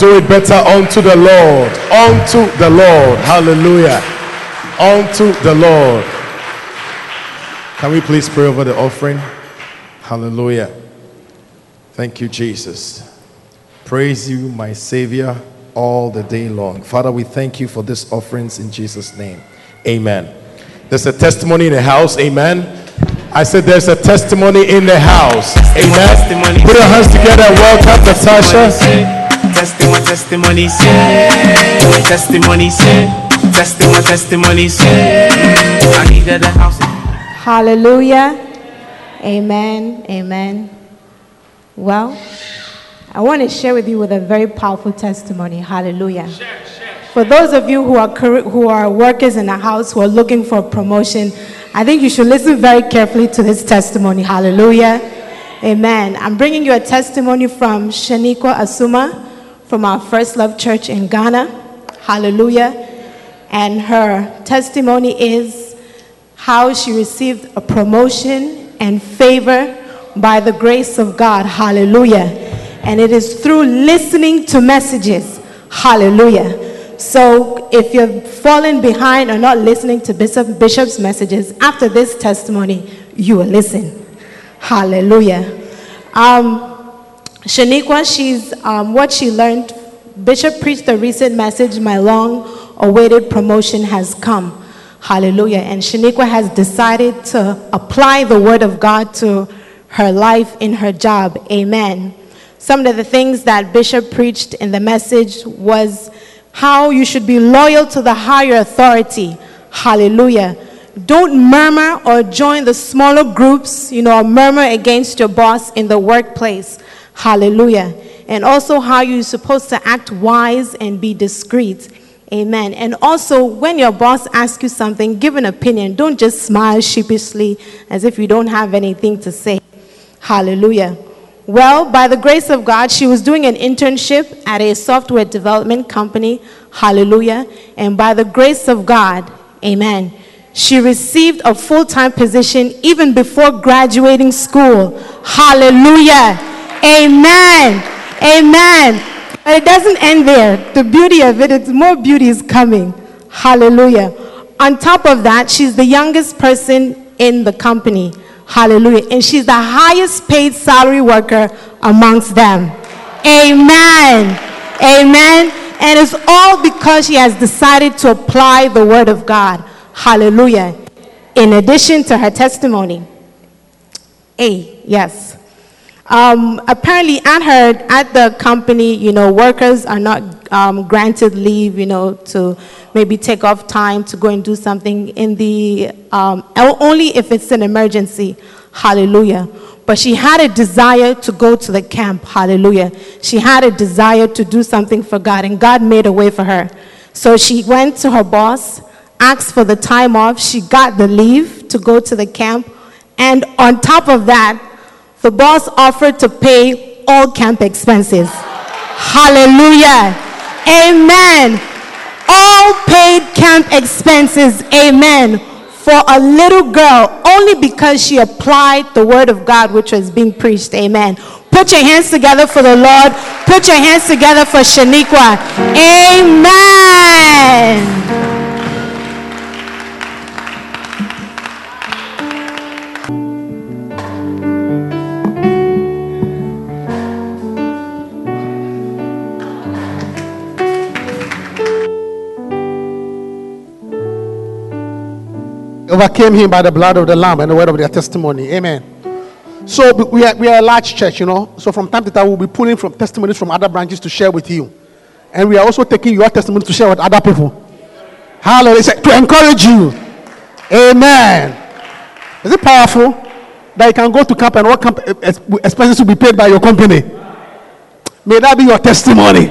do it better unto the Lord. Unto the Lord. Hallelujah. Unto the Lord. Can we please pray over the offering? Hallelujah. Thank you, Jesus. Praise you, my Savior, all the day long. Father, we thank you for this offerings in Jesus' name. Amen. There's a testimony in the house. Amen. I said there's a testimony in the house. Amen. Put your hands together and welcome Natasha. Testimony, say. Testimony, say. Testimony, say. I a house. Hallelujah. Amen. Amen. Well, I want to share with you with a very powerful testimony. Hallelujah. For those of you who are who are workers in the house who are looking for promotion, I think you should listen very carefully to this testimony. Hallelujah. Amen. I'm bringing you a testimony from Shaniqua Asuma from our First Love Church in Ghana. Hallelujah. And her testimony is how she received a promotion and favor by the grace of God. Hallelujah. And it is through listening to messages. Hallelujah. So if you're falling behind or not listening to Bishop, Bishop's messages, after this testimony, you will listen. Hallelujah. Um, Shaniqua, she's um, what she learned. Bishop preached a recent message. My long-awaited promotion has come. Hallelujah. And Shaniqua has decided to apply the word of God to her life in her job. Amen. Some of the things that Bishop preached in the message was how you should be loyal to the higher authority. Hallelujah. Don't murmur or join the smaller groups, you know, murmur against your boss in the workplace. Hallelujah. And also how you're supposed to act wise and be discreet. Amen. And also, when your boss asks you something, give an opinion. Don't just smile sheepishly as if you don't have anything to say. Hallelujah. Well, by the grace of God, she was doing an internship at a software development company. Hallelujah. And by the grace of God, amen, she received a full time position even before graduating school. Hallelujah. Amen. Amen. But it doesn't end there. The beauty of it, it's more beauty is coming. Hallelujah. On top of that, she's the youngest person in the company. Hallelujah. And she's the highest paid salary worker amongst them. Amen. Amen. And it's all because she has decided to apply the word of God. Hallelujah. In addition to her testimony. A, yes. Um, apparently, at her at the company, you know, workers are not um, granted leave, you know, to maybe take off time to go and do something in the um, only if it's an emergency. Hallelujah. But she had a desire to go to the camp. Hallelujah. She had a desire to do something for God, and God made a way for her. So she went to her boss, asked for the time off. She got the leave to go to the camp, and on top of that, the boss offered to pay all camp expenses. Hallelujah. Amen. All paid camp expenses. Amen. For a little girl, only because she applied the word of God which was being preached. Amen. Put your hands together for the Lord. Put your hands together for Shaniqua. Amen. Overcame him by the blood of the Lamb and the word of their testimony. Amen. So we are, we are a large church, you know. So from time to time, we'll be pulling from testimonies from other branches to share with you. And we are also taking your testimony to share with other people. Hallelujah. To encourage you. Amen. Is it powerful that you can go to camp and what camp eh, eh, expenses will be paid by your company? May that be your testimony.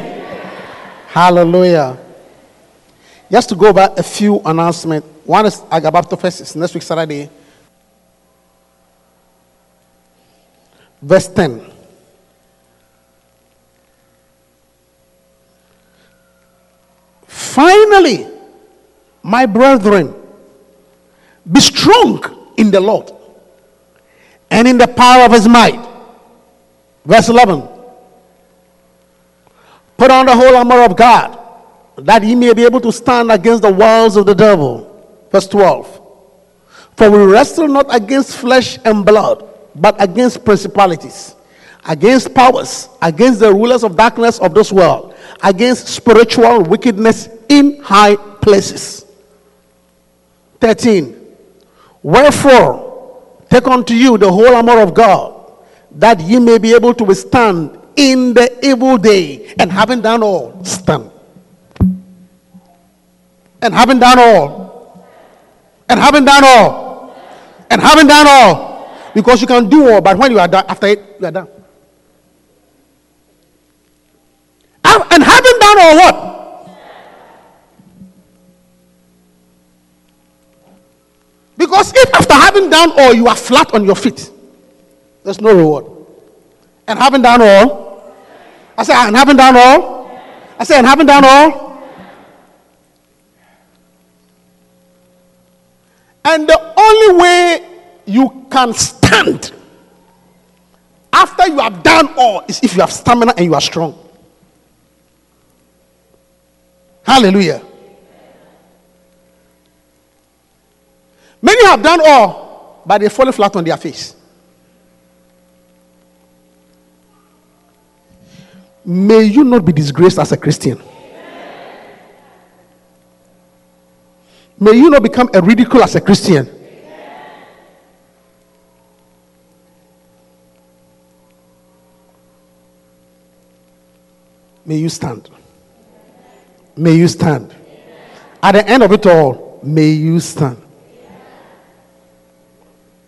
Hallelujah. Just to go back a few announcements. One is Agabapto Fest, it's next week Saturday. Verse 10. Finally, my brethren, be strong in the Lord and in the power of his might. Verse 11. Put on the whole armor of God, that ye may be able to stand against the walls of the devil. Verse 12. For we wrestle not against flesh and blood, but against principalities, against powers, against the rulers of darkness of this world, against spiritual wickedness in high places. 13. Wherefore, take unto you the whole armor of God, that ye may be able to withstand in the evil day, and having done all, stand. And having done all, and having done all, and having done all, because you can do all, but when you are done, after it, you are done. And having done all, what? Because if after having done all, you are flat on your feet, there's no reward. And having done all, I say, and having done all, I say, and having done all, and the only way you can stand after you have done all is if you have stamina and you are strong. Hallelujah. Many have done all, but they fall flat on their face. May you not be disgraced as a Christian. May you not become a ridicule as a Christian. May you stand. May you stand. At the end of it all, may you stand.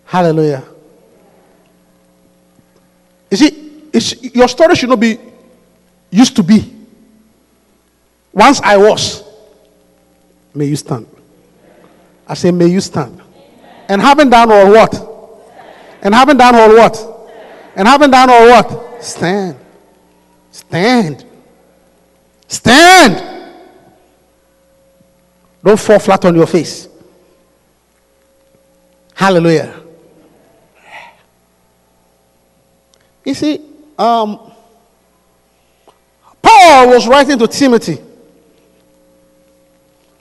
Hallelujah. You see, it's, your story should not be used to be. Once I was, may you stand. I say, may you stand. And having done all what? And having done all what? And having done all what? Stand. Stand. Stand. Don't fall flat on your face. Hallelujah. You see, um, Paul was writing to Timothy.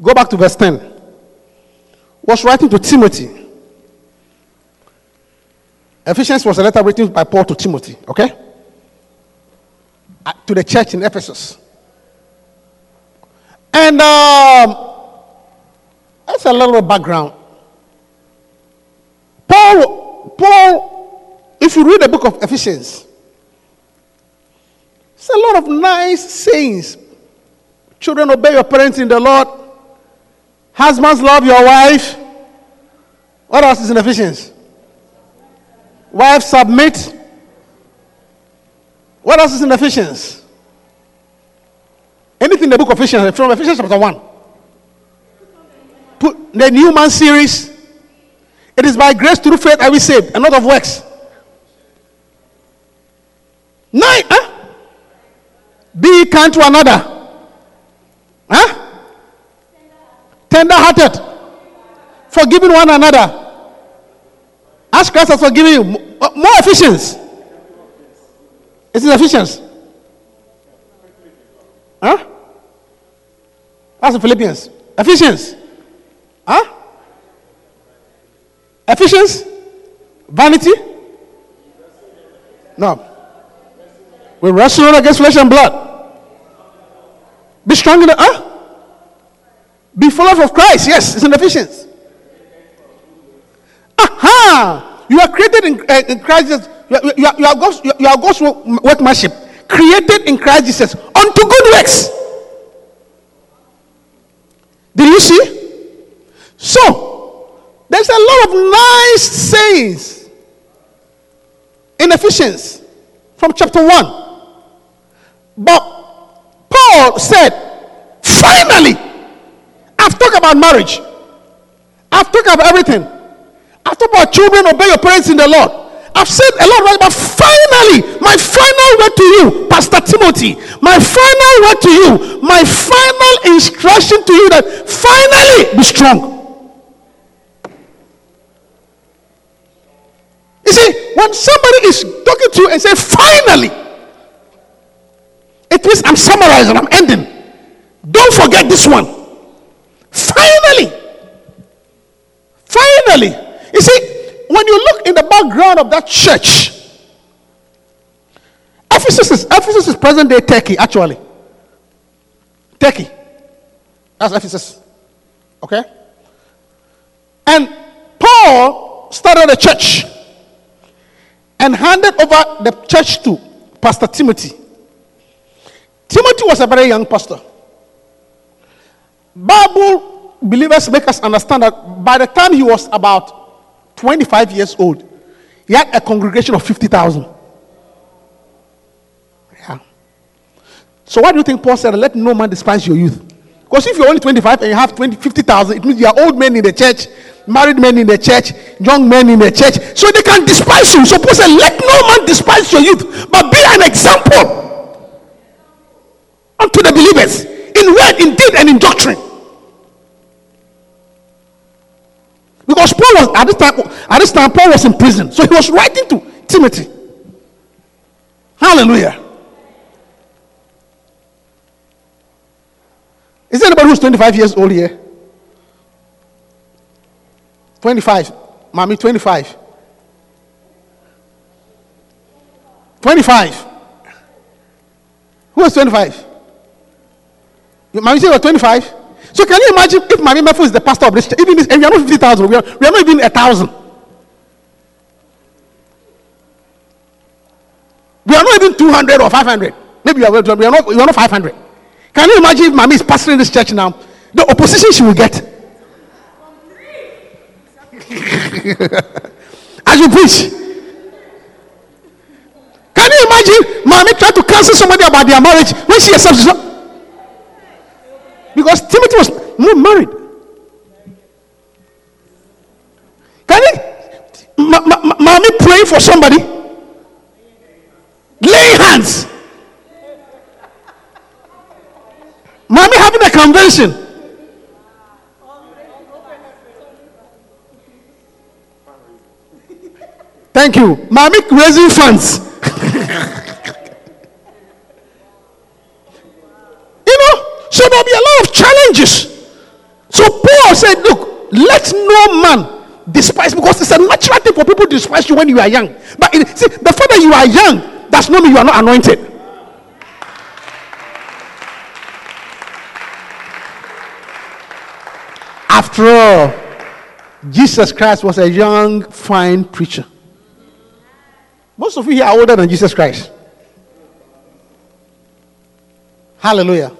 Go back to verse 10. Was writing to Timothy. Ephesians was a letter written by Paul to Timothy, okay? Uh, to the church in Ephesus. And um, that's a little background. Paul, Paul, if you read the book of Ephesians, it's a lot of nice sayings. Children, obey your parents in the Lord. Husbands, love your wife. What else is in Ephesians? Wives, submit. What else is in Ephesians? Anything in the book of Ephesians, from Ephesians chapter 1. Put the New Man series. It is by grace through faith are we saved, and not of works. Nine, huh? Be kind to another. Huh? Tender hearted. Forgiving one another. As Christ has forgiven you. More efficiency. It's in Ephesians. Huh? That's Philippians. Ephesians. Huh? Ephesians? Vanity? No. We wrestle not against flesh and blood. Be strong in the huh? Be full of Christ. Yes, it's in Ephesians. Aha! You are created in, uh, in Christ Jesus. You are, you are, you are God's, you are- God's workmanship. Created in Christ Jesus unto good works. Did you see? So, there's a lot of nice sayings in Ephesians from chapter 1. But Paul said, finally, I've talked about marriage. I've talked about everything. I've talked about children, obey your parents in the Lord. I've said a lot, right? But finally, my final word to you, Pastor Timothy, my final word to you, my final instruction to you that finally be strong. You see, when somebody is talking to you and say, finally, It means I'm summarizing, I'm ending. Don't forget this one. Finally, finally, you see, when you look in the background of that church, Ephesus is Ephesus is present day Turkey, actually. Turkey. That's Ephesus. Okay? And Paul started a church and handed over the church to Pastor Timothy. Timothy was a very young pastor. Bible believers make us understand that by the time he was about 25 years old, he had a congregation of 50,000. Yeah. So why do you think Paul said, let no man despise your youth? Because if you're only 25 and you have 20, 50,000, it means you are old men in the church, married men in the church, young men in the church. So they can despise you. So Paul said, let no man despise your youth, but be an example unto the believers in word, in deed, and in doctrine. Because Paul was at this time, at this time, Paul was in prison. So he was writing to Timothy. Hallelujah. Is there anybody who's 25 years old here? 25. Mommy, 25. 25. Who is 25? You- Mommy said you're 25. So can you imagine if Mommy Mefo is the pastor of this church? Even and we are not 50,000, we are, we are not even a thousand. We are not even 200 or 500. Maybe we are, we are, not, we are not 500. Can you imagine if Mommy is pastoring this church now? The opposition she will get. As you preach. Can you imagine Mommy try to cancel somebody about their marriage when she accepts? Because Timothy was not married. Can you, ma- mommy praying for somebody? Laying hands. Mommy having a convention. Thank you. Mommy raising funds. You know, so there'll be a challenges. So Paul said, Look, let no man despise because it's a natural thing for people to despise you when you are young. But it, see, the fact that you are young does not mean you are not anointed. After all, Jesus Christ was a young, fine preacher. Most of you here are older than Jesus Christ. Hallelujah.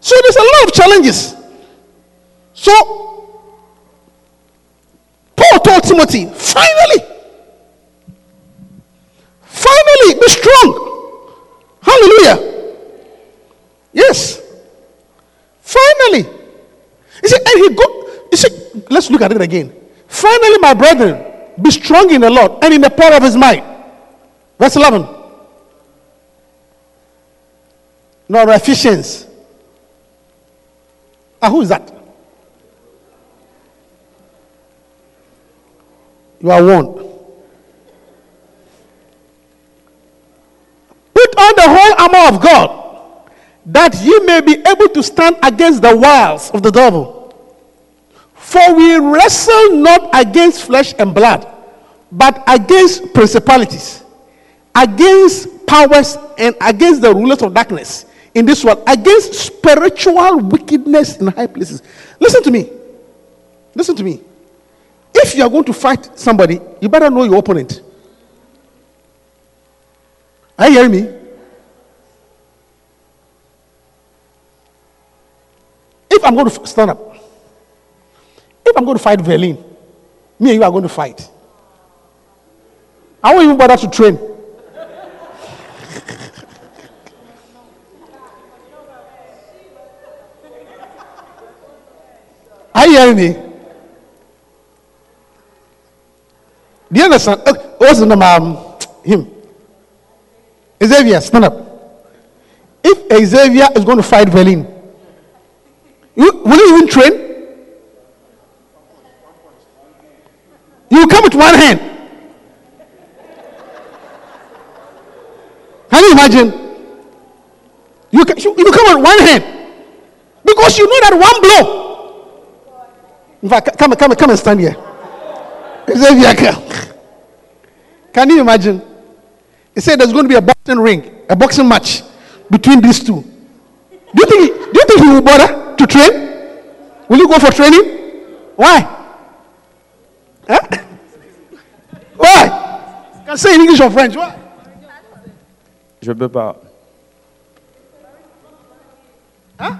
So there's a lot of challenges. So Paul told Timothy, finally, finally, be strong. Hallelujah. Yes. Finally. You see, and he go, you see, let's look at it again. Finally, my brethren, be strong in the Lord and in the power of his might. Verse 11. nor Ephesians. Ah, who is that? You are warned. Put on the whole armor of God, that ye may be able to stand against the wiles of the devil. For we wrestle not against flesh and blood, but against principalities, against powers, and against the rulers of darkness in this world, against spiritual wickedness in high places. Listen to me. Listen to me. If you are going to fight somebody, you better know your opponent. Are you hearing me? If I'm going to stand up, if I'm going to fight Berlin, me and you are going to fight. I won't even bother to train. Are you hearing me? Do you understand? Uh, What's the name? Um, him. Xavier, stand up. If Xavier is going to fight Berlin, you, will you even train? You come with one hand. Can you imagine? You you, you come on one hand. Because you know that one blow. In fact, come, come, come and stand here. Xavier. Can you imagine? He said there's going to be a boxing ring, a boxing match between these two. Do you think, do you think he will bother to train? Will you go for training? Why? Huh? Why? Can say in English or French. Why? Je peux pas. Huh?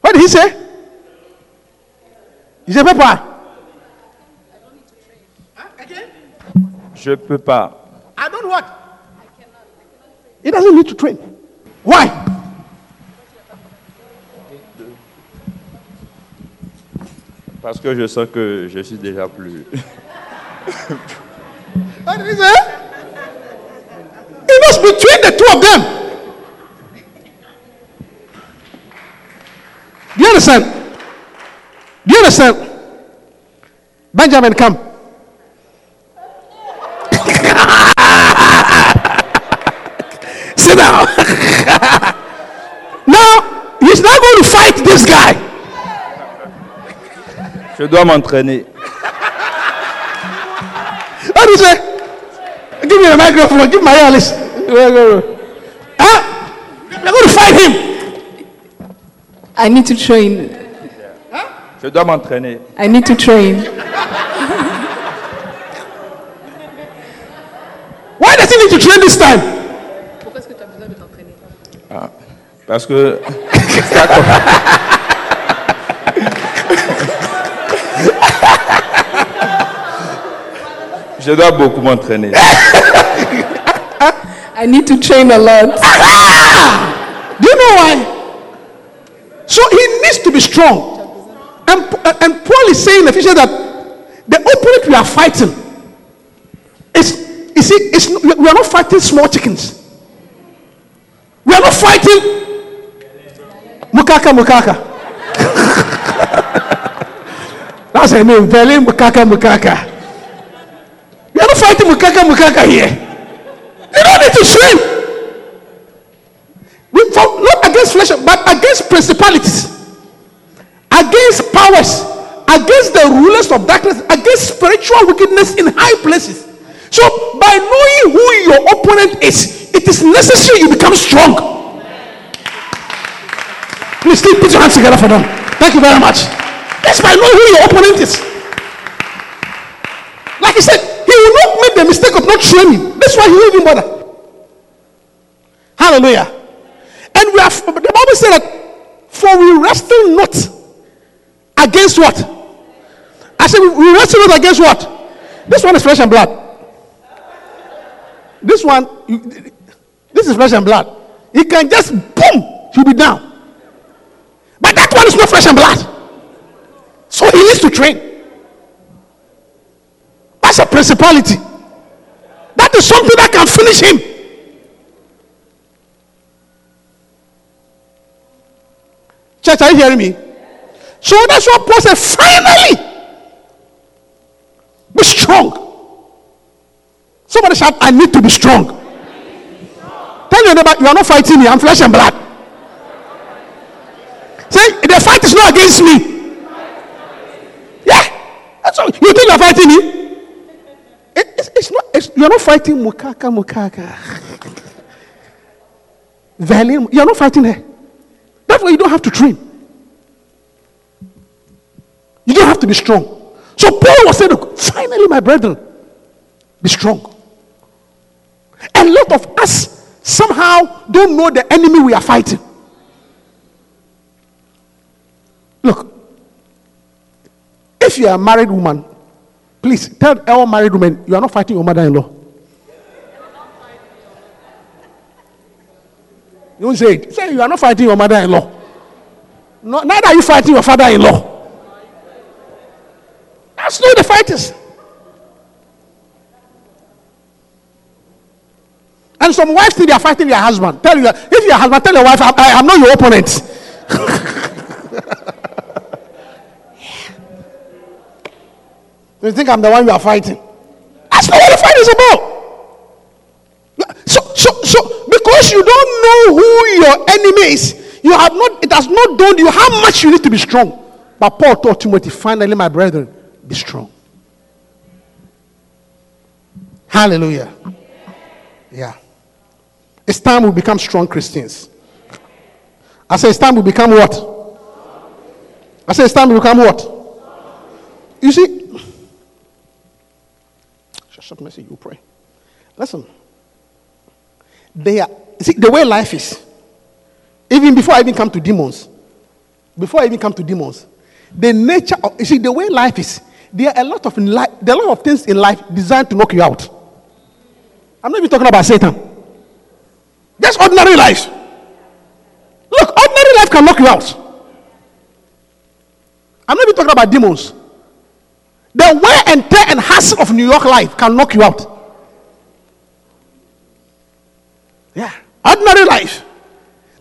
What did he say? He said, Papa. Je peux pas. I don't what? He doesn't need to train. Why? Parce que je sens que je suis déjà plus. What did he say? It was between the two of them. Do you understand? Do you understand? Benjamin, come. Sit down. now, he's not going to fight this guy. Je dois m'entraîner. What do you say? Give me the microphone. Give my Alice. Huh? We're going to fight him. I need to train. Je dois m'entraîner. I need to train. Why does he need to train this time? Ah, parce que. Je dois beaucoup m'entraîner. I need to train a lot. Ah! Do you know why? So he needs to be strong. And, uh, and Paul is saying in Ephesians that the opponent we are fighting is, you see, we are not fighting small chickens. We are not fighting mukaka mukaka. That's her name, Berlin mukaka mukaka. We are not fighting mukaka mukaka here. You don't need to swim. We fought not against flesh, but against principalities, against powers, against the rulers of darkness, against spiritual wickedness in high places. So, by knowing who your opponent is, it is necessary you become strong. Please, please put your hands together for them. Thank you very much. That's by knowing who your opponent is. Like I said, he will not make the mistake of not training. That's why he will even bother. Hallelujah. And we have the Bible said that for we wrestle not against what? I said we, wrestle not against what? This one is flesh and blood. This one, this is flesh and blood. He can just boom, he'll be down. But that one is not flesh and blood. So he needs to train. That's a principality. That is something that can finish him. Church, are you hearing me? So that's what Paul said. Finally, be strong. Somebody shout, I need to be strong. Tell your neighbor, you are not fighting me, I'm flesh and blood. Say, the fight is not against me. Yeah. That's all. You think you are fighting me? It- it's, it's not, it's, you are not fighting Mukaka Mukaka. Violin, you are not fighting her. That's why you don't have to train. You don't have to be strong. So Paul was saying, "Look, finally, my brethren, be strong. A lot of us somehow don't know the enemy we are fighting. Look, if you are a married woman, please tell all married women you are not fighting your mother-in-law. You don't say it. Say you are not fighting your mother-in-law. No, neither are you fighting your father-in-law. That's not the fighters. And some wives think they are fighting their husband. Tell you, if your husband, tell your wife, I, I am not your opponent. you think I'm the one you are fighting? That's not what the fight is about. So, so, so, because you don't know who your enemy is, you have not, it has not done you how much you need to be strong. But Paul taught Timothy, finally, my brethren, be strong. Hallelujah. Yeah. It's time we become strong Christians. I say it's time we become what? I say it's time we become what? You see, up mercy, you pray. Listen. They are see the way life is. Even before I even come to demons, before I even come to demons, the nature of you see the way life is. There are a lot of there are a lot of things in life designed to knock you out. I'm not even talking about Satan. Just ordinary life. Look, ordinary life can knock you out. I'm not even talking about demons. The wear and tear and hassle of New York life can knock you out. Yeah. Ordinary life.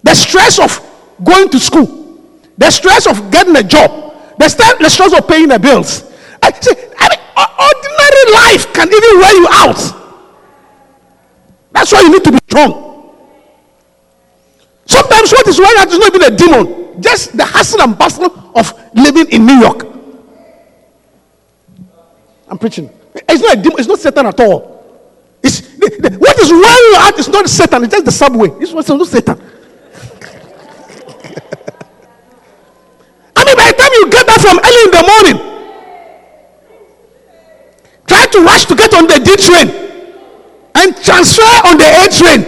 The stress of going to school, the stress of getting a job, the stress of paying the bills. I, see, I mean, ordinary life can even wear you out. That's why you need to be strong. Sometimes what is wearing out is not even a demon, just the hustle and bustle of living in New York. I'm preaching. It's not a demon, it's not Satan at all. It's, the, the, what is wearing you out is not Satan, it's just the subway. It's not not Satan. I mean, by the time you get back from early in the morning, try to rush to get on the D train and transfer on the A train.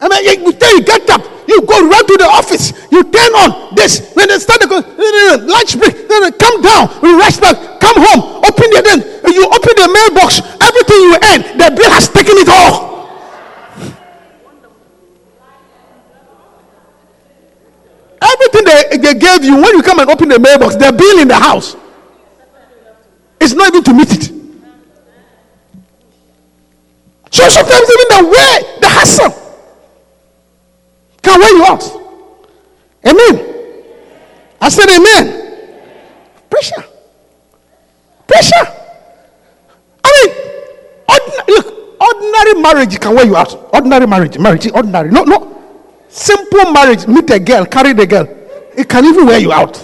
I mean, you, you, get up, you go run to the office, you turn on this. When they start to go, lunch break, then come down, you rush back, come home, open the then you open the mailbox, everything you earn, the bill has taken it all. Everything they, they gave you when you come and open the mailbox, the bill in the house is not even to meet it. So sometimes even the way, the hassle can wear you out. Amen. I said amen. Pressure. Pressure. I mean, ordinary, look, ordinary marriage can wear you out. Ordinary marriage, marriage, ordinary. No, no. Simple marriage, meet a girl, carry the girl. It can even wear you out.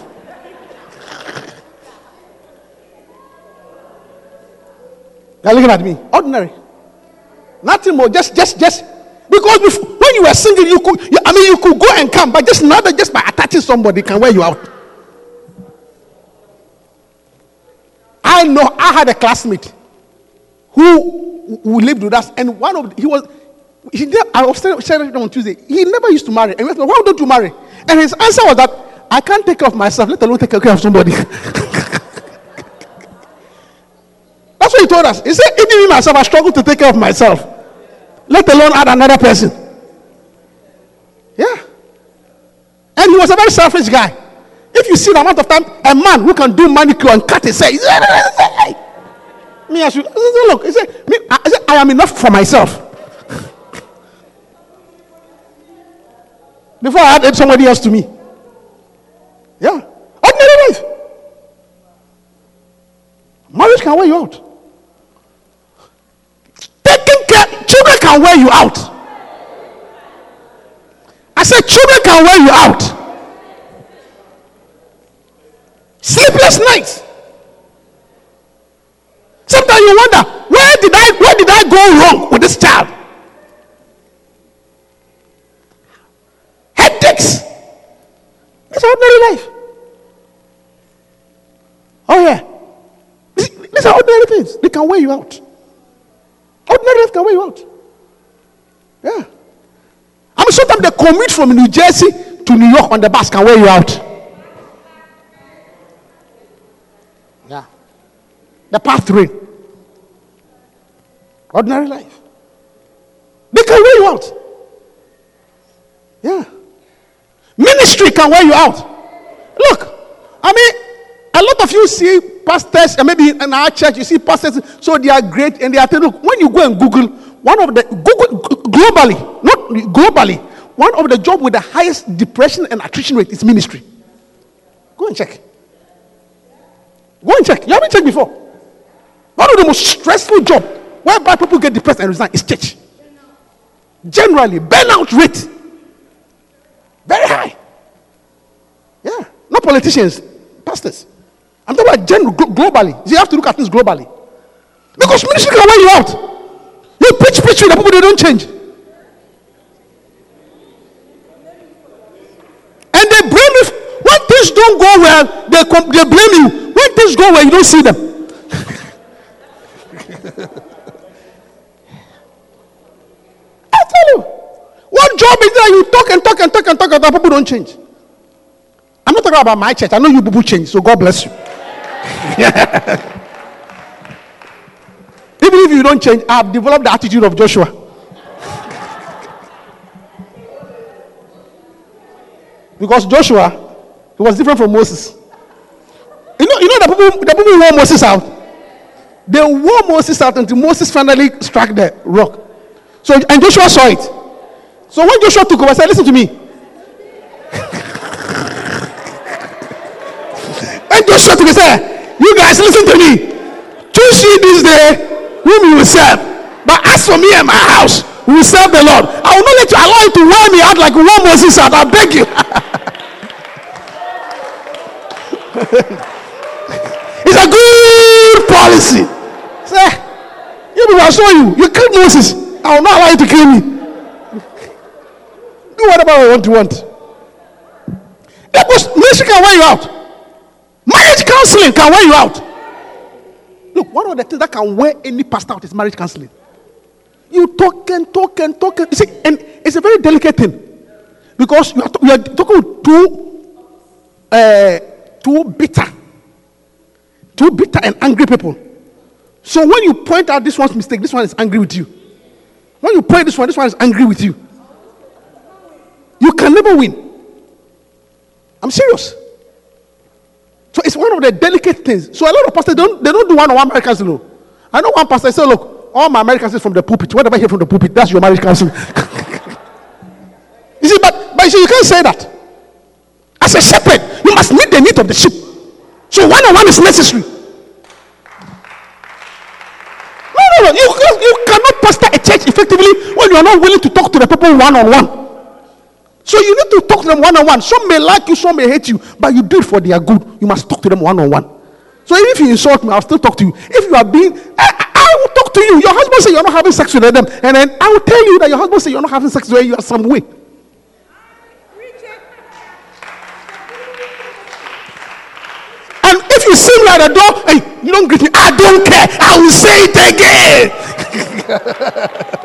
They're looking at me. Ordinary. Nothing more. Just, just, just. Because before, when you were single, you could, you, I mean, you could go and come, but just now that just by attaching somebody can wear you out. I know I had a classmate who, who lived with us, and one of he was he I was sharing on Tuesday. He never used to marry. And we asked why don't you marry? And his answer was that I can't take care of myself, let alone take care of somebody. That's what he told us. He said, even me myself, I struggle to take care of myself, let alone add another person. Yeah. And he was a very selfish guy. If you see the amount of time a man who can do manicure and cut his hair, he said, me as you look, he said, I, said, I am enough for myself. Before I added somebody else to me. Yeah. Ordinary life. Marriage can wear you out. Taking care, children can wear you out. I said, children can wear you out. Sleepless nights. Sometimes you wonder, where did I where did I go wrong with this child? Headaches. It's ordinary life. Oh yeah. These, are ordinary things. They can wear you out. Ordinary life can wear you out. Yeah. I mean, sometimes the commute from New Jersey to New York on the bus can wear you out. Yeah. The path. Ordinary life. They can wear you out. Yeah. Ministry can wear you out. Look, I mean, a lot of you see pastors, and maybe in our church, you see pastors, so they are great and they are. Look, when you go and Google, one of the Google globally, not globally, one of the job with the highest depression and attrition rate is ministry. Go and check. Go and check. You haven't checked before. One of the most stressful job whereby people get depressed and resign is church. Generally, burnout rate very high. Yeah, not politicians, pastors. I'm talking about general glo- globally. You have to look at things globally because ministry can wear you out. You preach, preach, the people they don't change, and they blame you when things don't go well. They com- they blame you when things go well. You don't see them. I tell you, what job is that you talk and talk and talk and talk and talk, people don't change. I'm not talking about my church. I know you people change, so God bless you. Even if you don't change, I've developed the attitude of Joshua. because Joshua, he was different from Moses. You know, you know the people, the people wore Moses out. They wore Moses out until Moses finally struck the rock. So, and Joshua saw it. So when Joshua took over, I said, Listen to me. and Joshua took it, said, You guys, listen to me. Choose ye this day whom you will serve. But as for me and my house, we will serve the Lord. I will not let you allow you to wear me out like wore Moses out. I beg you. it's a good policy. Say, you I saw you. You killed Moses. I will not allow you to kill me. Do whatever I want to want. Was ministry can wear you out. Marriage counseling can wear you out. Look, one of the things that can wear any pastor out is marriage counseling. You talk and talk and talk and you see, and it's a very delicate thing because you are, you are talking two, uh, two bitter, two bitter and angry people. So when you point out this one's mistake, this one is angry with you. When you point this one, this one is angry with you. You can never win. I'm serious. So it's one of the delicate things. So a lot of pastors don't they don't do one-on-one marriage counseling. I know one pastor said, look, all my marriage counseling is from the pulpit. Whatever I hear from the pulpit, that's your marriage counseling. you see, but but you, see, you can't say that. As a shepherd, you must meet the need of the sheep. So one-on-one is necessary. No, no, no. You, you, cannot pastor a church effectively when you are not willing to talk to the people one-on-one. So you need to talk to them one on one. Some may like you, some may hate you, but you do it for their good. You must talk to them one on one. So even if you insult me, I'll still talk to you. If you are being, I, I- will talk to you. Your husband say you're not having sex with them, and then I will tell you that your husband say you're not having sex with you are some way. And if you seem like a door, hey, you don't greet me. I don't care. I will say it again.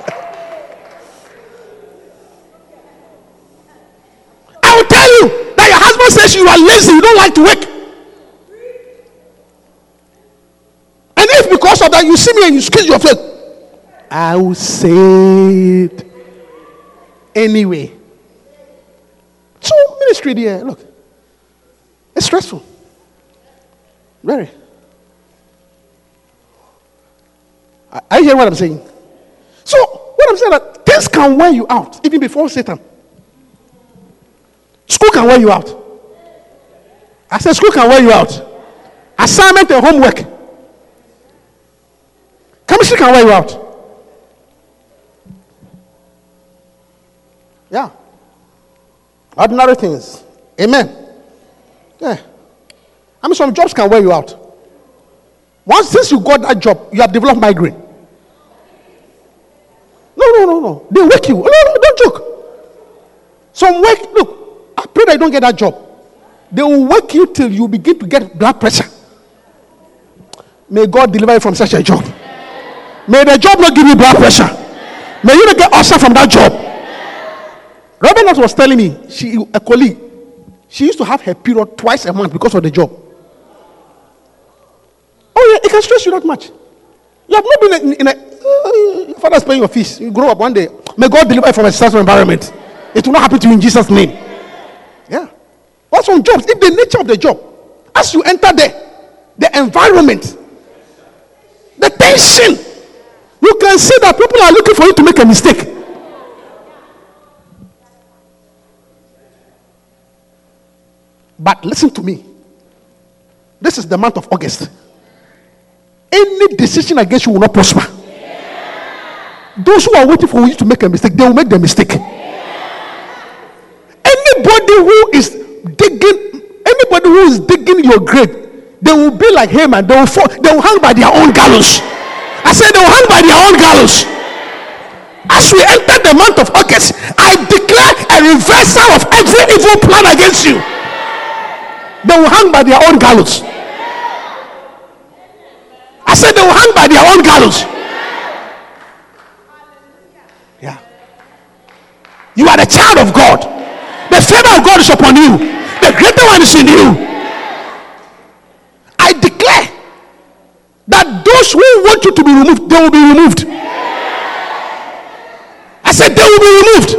I will tell you that your husband says you are lazy, you don't like to work. And if because of that you see me and you squeeze your face, I will say it anyway. So, ministry there, look, it's stressful. Very. I, I hear what I'm saying. So, what I'm saying that things can wear you out even before Satan. School can wear you out. I said school can wear you out. Assignment and homework. Chemistry can wear you out. Yeah. Ordinary things. Amen. Yeah. I mean, some jobs can wear you out. Once since you got that job, you have developed migraine. No, no, no, no. They wake you. No, no, don't joke. Some work, look, pray that you don't get that job. They will wake you till you begin to get blood pressure. May God deliver you from such a job. May the job not give you blood pressure. May you not get ulcer from that job. Robin was telling me, she a colleague, she used to have her period twice a month because of the job. Oh yeah, it can stress you that much. You have not been in, in a uh, your father's paying your fees. You grow up one day. May God deliver you from a stressful environment. It will not happen to you in Jesus' name. Yeah. Or some jobs, if the nature of the job, as you enter there, the environment, the tension, you can see that people are looking for you to make a mistake. But listen to me. This is the month of August. any decision against you will not prosper. Those who are waiting for you to make a mistake, they will make the mistake. Anybody who is digging, anybody who is digging your grave, they will be like him and they will fall, they will hang by their own gallows. I said they will hang by their own gallows. As we enter the month of August, I declare a reversal of every evil plan against you. They will hang by their own gallows. I said they will hang by their own gallows. Yeah. You are the child of God. The favor of God is upon you. The greater one is in you. I declare that those who want you to be removed, they will be removed. I said they will be removed.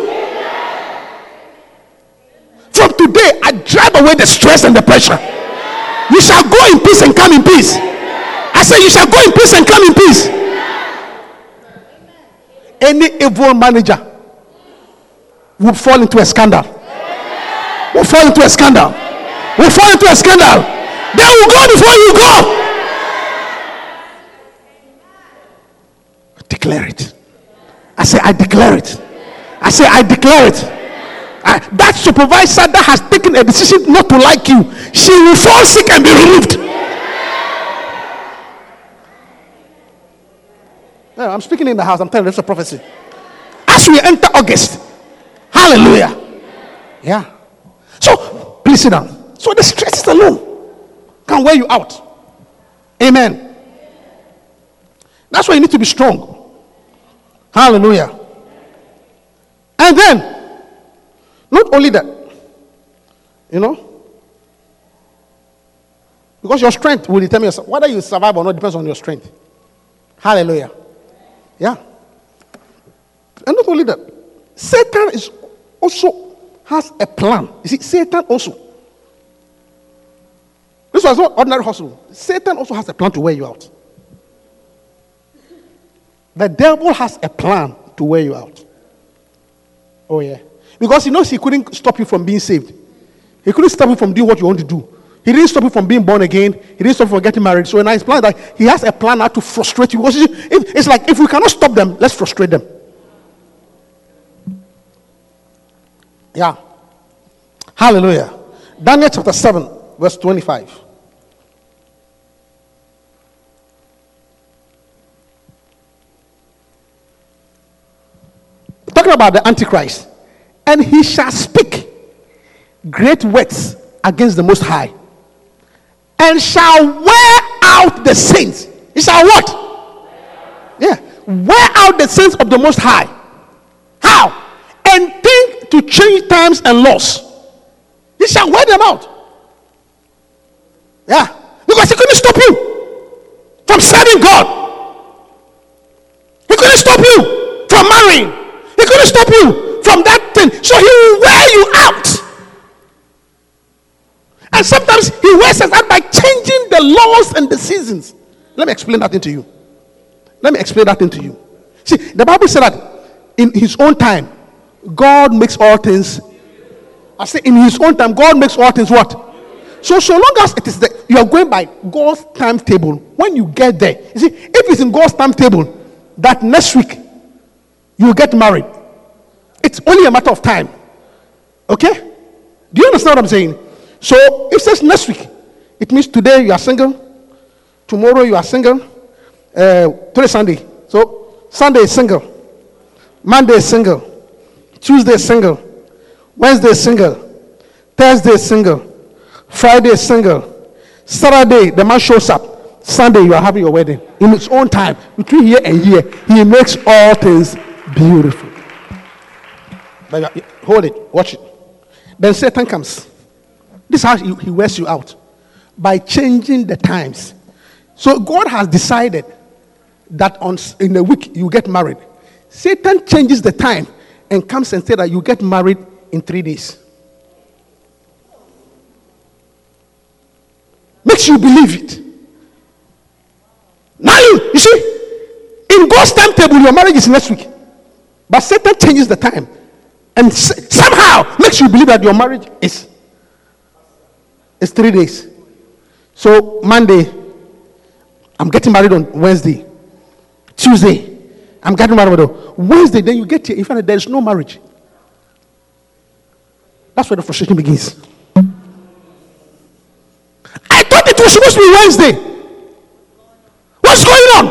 From today, I drive away the stress and the pressure. You shall go in peace and come in peace. I said, You shall go in peace and come in peace. Any evil manager will fall into a scandal. Will fall into a scandal. Will fall into a scandal. They will go before you go. Declare it. I say, I declare it. I say, I declare it. I- that supervisor that has taken a decision not to like you, she will fall sick and be removed. I'm speaking in the house. I'm telling you, it's a prophecy. As we enter August, hallelujah. Yeah. Please sit down. So, the stress alone can wear you out. Amen. That's why you need to be strong. Hallelujah. And then, not only that, you know, because your strength will determine yourself. Whether you survive or not depends on your strength. Hallelujah. Yeah. And not only that, Satan is also has a plan. You see, Satan also. Was not ordinary hospital. Satan also has a plan to wear you out. The devil has a plan to wear you out. Oh, yeah. Because he knows he couldn't stop you from being saved. He couldn't stop you from doing what you want to do. He didn't stop you from being born again. He didn't stop you from getting married. So now his plan that he has a plan now to frustrate you. Because it's like if we cannot stop them, let's frustrate them. Yeah. Hallelujah. Daniel chapter 7, verse 25. Talking about the Antichrist. And he shall speak great words against the Most High and shall wear out the saints. He shall what? Yeah. Wear out the saints of the Most High. How? And think to change times and laws. He shall wear them out. Yeah. Because he couldn't stop you from serving God. He couldn't stop you from marrying. He couldn't stop you from that thing. So he will wear you out. And sometimes he wears us out by changing the laws and the seasons. Let me explain that into you. Let me explain that into you. See, the Bible said that in his own time, God makes all things. I say, in his own time, God makes all things what? So, so long as it is the, you are going by God's timetable, when you get there, you see, if it's in God's timetable, that next week you will get married. It's only a matter of time. Okay? Do you understand what I'm saying? So, it says next week, it means today you are single, tomorrow you are single, uh, today Sunday. So, Sunday is single, Monday is single, Tuesday is single, Wednesday is single, Thursday is single, Friday is single, Saturday the man shows up, Sunday you are having your wedding in its own time. Between here and here, he makes all things beautiful. But uh, hold it, watch it. Then Satan comes. This is how he, he wears you out by changing the times. So God has decided that on in a week you get married. Satan changes the time and comes and says that you get married in three days. Makes you believe it. Now you, you see, in God's timetable, your marriage is next week. But Satan changes the time and somehow makes you believe that your marriage is, is three days. So Monday, I'm getting married on Wednesday. Tuesday, I'm getting married on Wednesday. Then you get here, in there is no marriage. That's where the frustration begins. I thought it was supposed to be Wednesday. What's going on?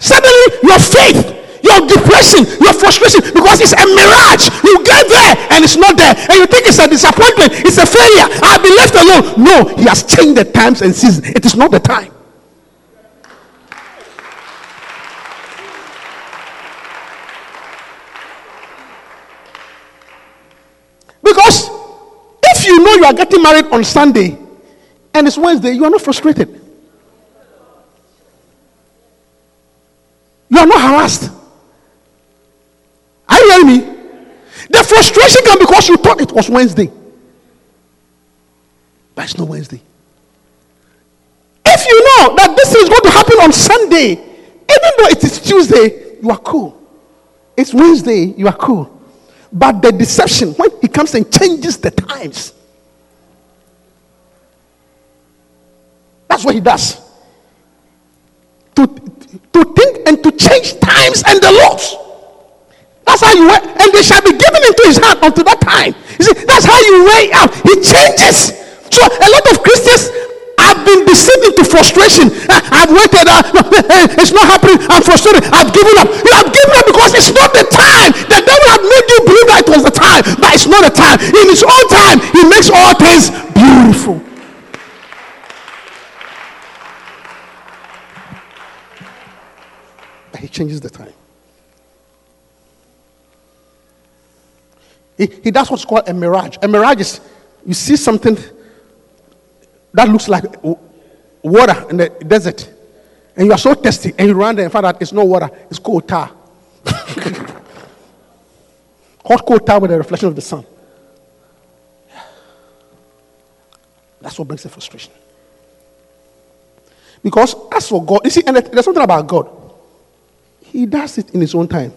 Suddenly, your faith, your depression, your frustration, because it's a mirage. You get there and it's not there, and you think it's a disappointment, it's a failure. I'll be left alone. No, He has changed the times and seasons. It is not the time. Because if you know you are getting married on Sunday and it's Wednesday, you are not frustrated. You are not harassed. Are you hearing me? The frustration because you thought it was Wednesday. But it's not Wednesday. If you know that this is going to happen on Sunday, even though it is Tuesday, you are cool. It's Wednesday, you are cool. But the deception, when he comes and changes the times, that's what he does. To, to think and to change times and the laws. That's how you weigh, and they shall be given into his hand until that time. You see, that's how you weigh out. He changes. So a lot of Christians have been deceived into frustration. Uh, I've waited. Uh, no, it's not happening. I'm frustrated. I've given up. You have given up because it's not the time. The devil had made you believe that it was the time, but it's not the time. In his own time, he makes all things beautiful. But he changes the time. He, he does what's called a mirage. A mirage is you see something that looks like water in the desert, and you are so thirsty, and you run there and find out it's not water, it's coal tar. Hot coal tar with the reflection of the sun. That's what brings the frustration. Because as for God, you see, and there's something about God. He does it in his own time.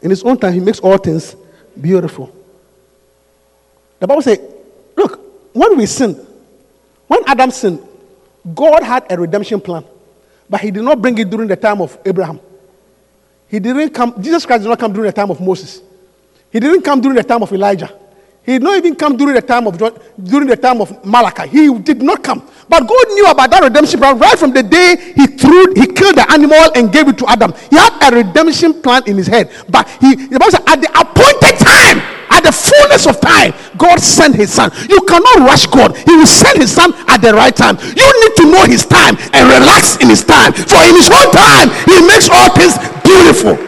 In his own time, he makes all things beautiful. The Bible says, look, when we sin, when Adam sinned, God had a redemption plan, but he did not bring it during the time of Abraham. He didn't come, Jesus Christ did not come during the time of Moses. He didn't come during the time of Elijah. He did not even come during the time of during the time of Malachi. He did not come. But God knew about that redemption plan right from the day he threw, he killed the animal and gave it to Adam. He had a redemption plan in his head. But he, the Bible said, at the appointed time, at the fullness of time, God sent his son. You cannot rush God. He will send his son at the right time. You need to know his time and relax in his time. For in his own time, he makes all things beautiful.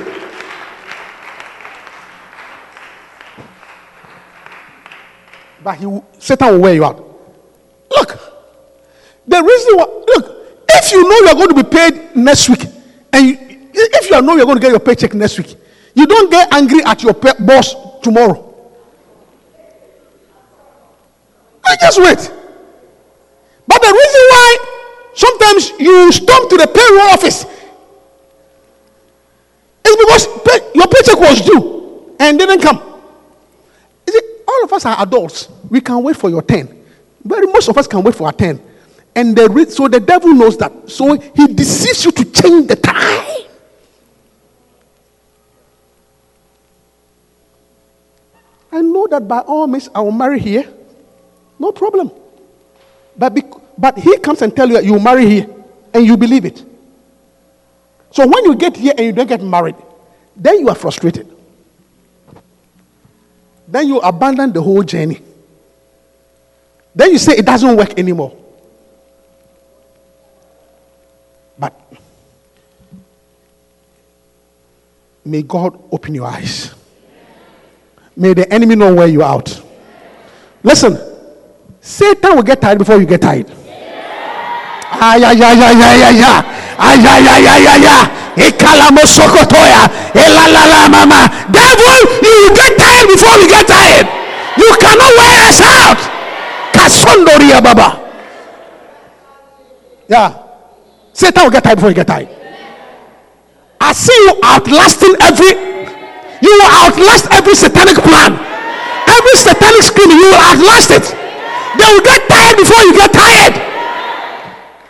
But he, will- Satan will wear you out. Look, the reason why, look, if you know you are going to be paid next week, and you, if you know you're going to get your paycheck next week, you don't get angry at your pa- boss tomorrow. You just wait. But the reason why sometimes you storm to the payroll office is because pay, your paycheck was due and didn't come. All of us are adults. We can wait for your turn. Very most of us can wait for our turn. And the re- so the devil knows that. So he deceives you to change the time. I know that by all means I will marry here. No problem. But, bec- but he comes and tell you that you will marry here and you believe it. So when you get here and you don't get married, then you are frustrated. Then you abandon the whole journey. Then you say it doesn't work anymore. But may God open your eyes. May the enemy know where you are. out. Listen, Satan will get tired before you get tired. Ah, yeah, yeah, yeah, yeah, yeah, yeah. Ah, yeah, yeah, yeah, yeah, yeah. Devil, you will get tired before we get tired. You cannot wear us out. Kasondoria baba. Yeah. Satan will get tired before you get tired. I see you outlasting every you will outlast every satanic plan. Every satanic scheme, you will outlast it. They will get tired before you get tired.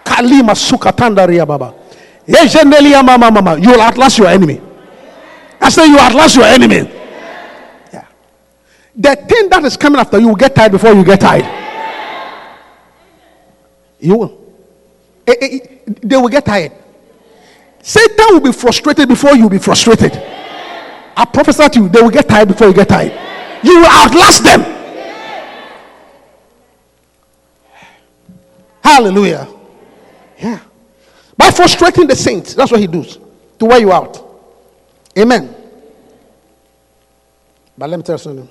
Kalima sukatandaria baba. You will outlast your enemy. I say you outlast your enemy. Yeah. The thing that is coming after you will get tired before you get tired. You will. Eh, eh, eh, they will get tired. Satan will be frustrated before you will be frustrated. I prophesy to you, they will get tired before you get tired. You will outlast them. Hallelujah. Yeah. By frustrating the saints, that's what he does to wear you out. Amen. But let me tell you something.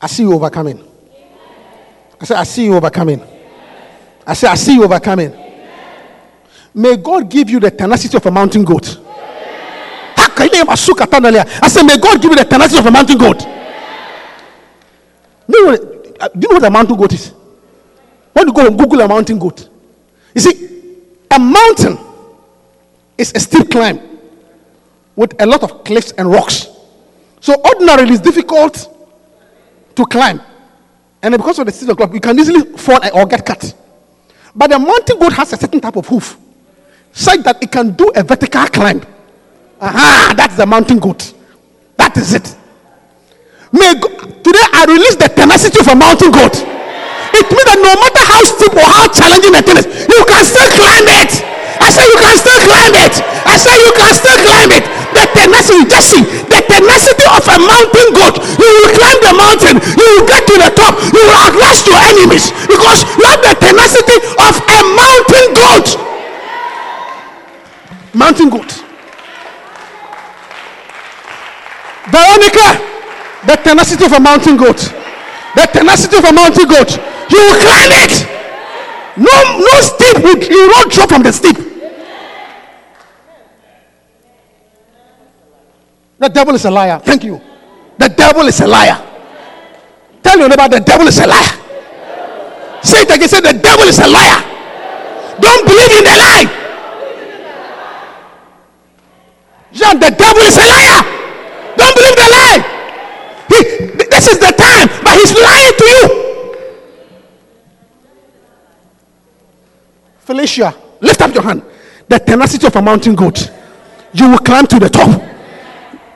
I see you overcoming. I say, I see you overcoming. I say, I see you overcoming. May God give you the tenacity of a mountain goat. I said, May God give you the tenacity of a mountain goat. Do you, know, do you know what a mountain goat is? When you go and Google a mountain goat, you see, a mountain is a steep climb with a lot of cliffs and rocks. So, ordinarily, it's difficult to climb. And because of the steep of you can easily fall or get cut. But the mountain goat has a certain type of hoof, such that it can do a vertical climb. Aha, that's the mountain goat. That is it. May today I release the tenacity of a mountain goat. It means that no matter how steep or how challenging the thing is, you can still climb it. I say you can still climb it. I say you can still climb it. The tenacity, just see, the tenacity of a mountain goat. You will climb the mountain. You will get to the top. You will outlast your enemies because you have the tenacity of a mountain goat. Mountain goat. Veronica, the tenacity of a mountain goat. The tenacity of a mountain goat. You will climb it. No, no steep. You, you won't drop from the steep. The devil is a liar. Thank you. The devil is a liar. Tell your neighbor the devil is a liar. Say it again. Say the devil is a liar. Don't believe in the lie. John, the devil is a liar. Don't believe the lie. He, this is the time, but he's lying to you. Felicia, lift up your hand. The tenacity of a mountain goat. You will climb to the top.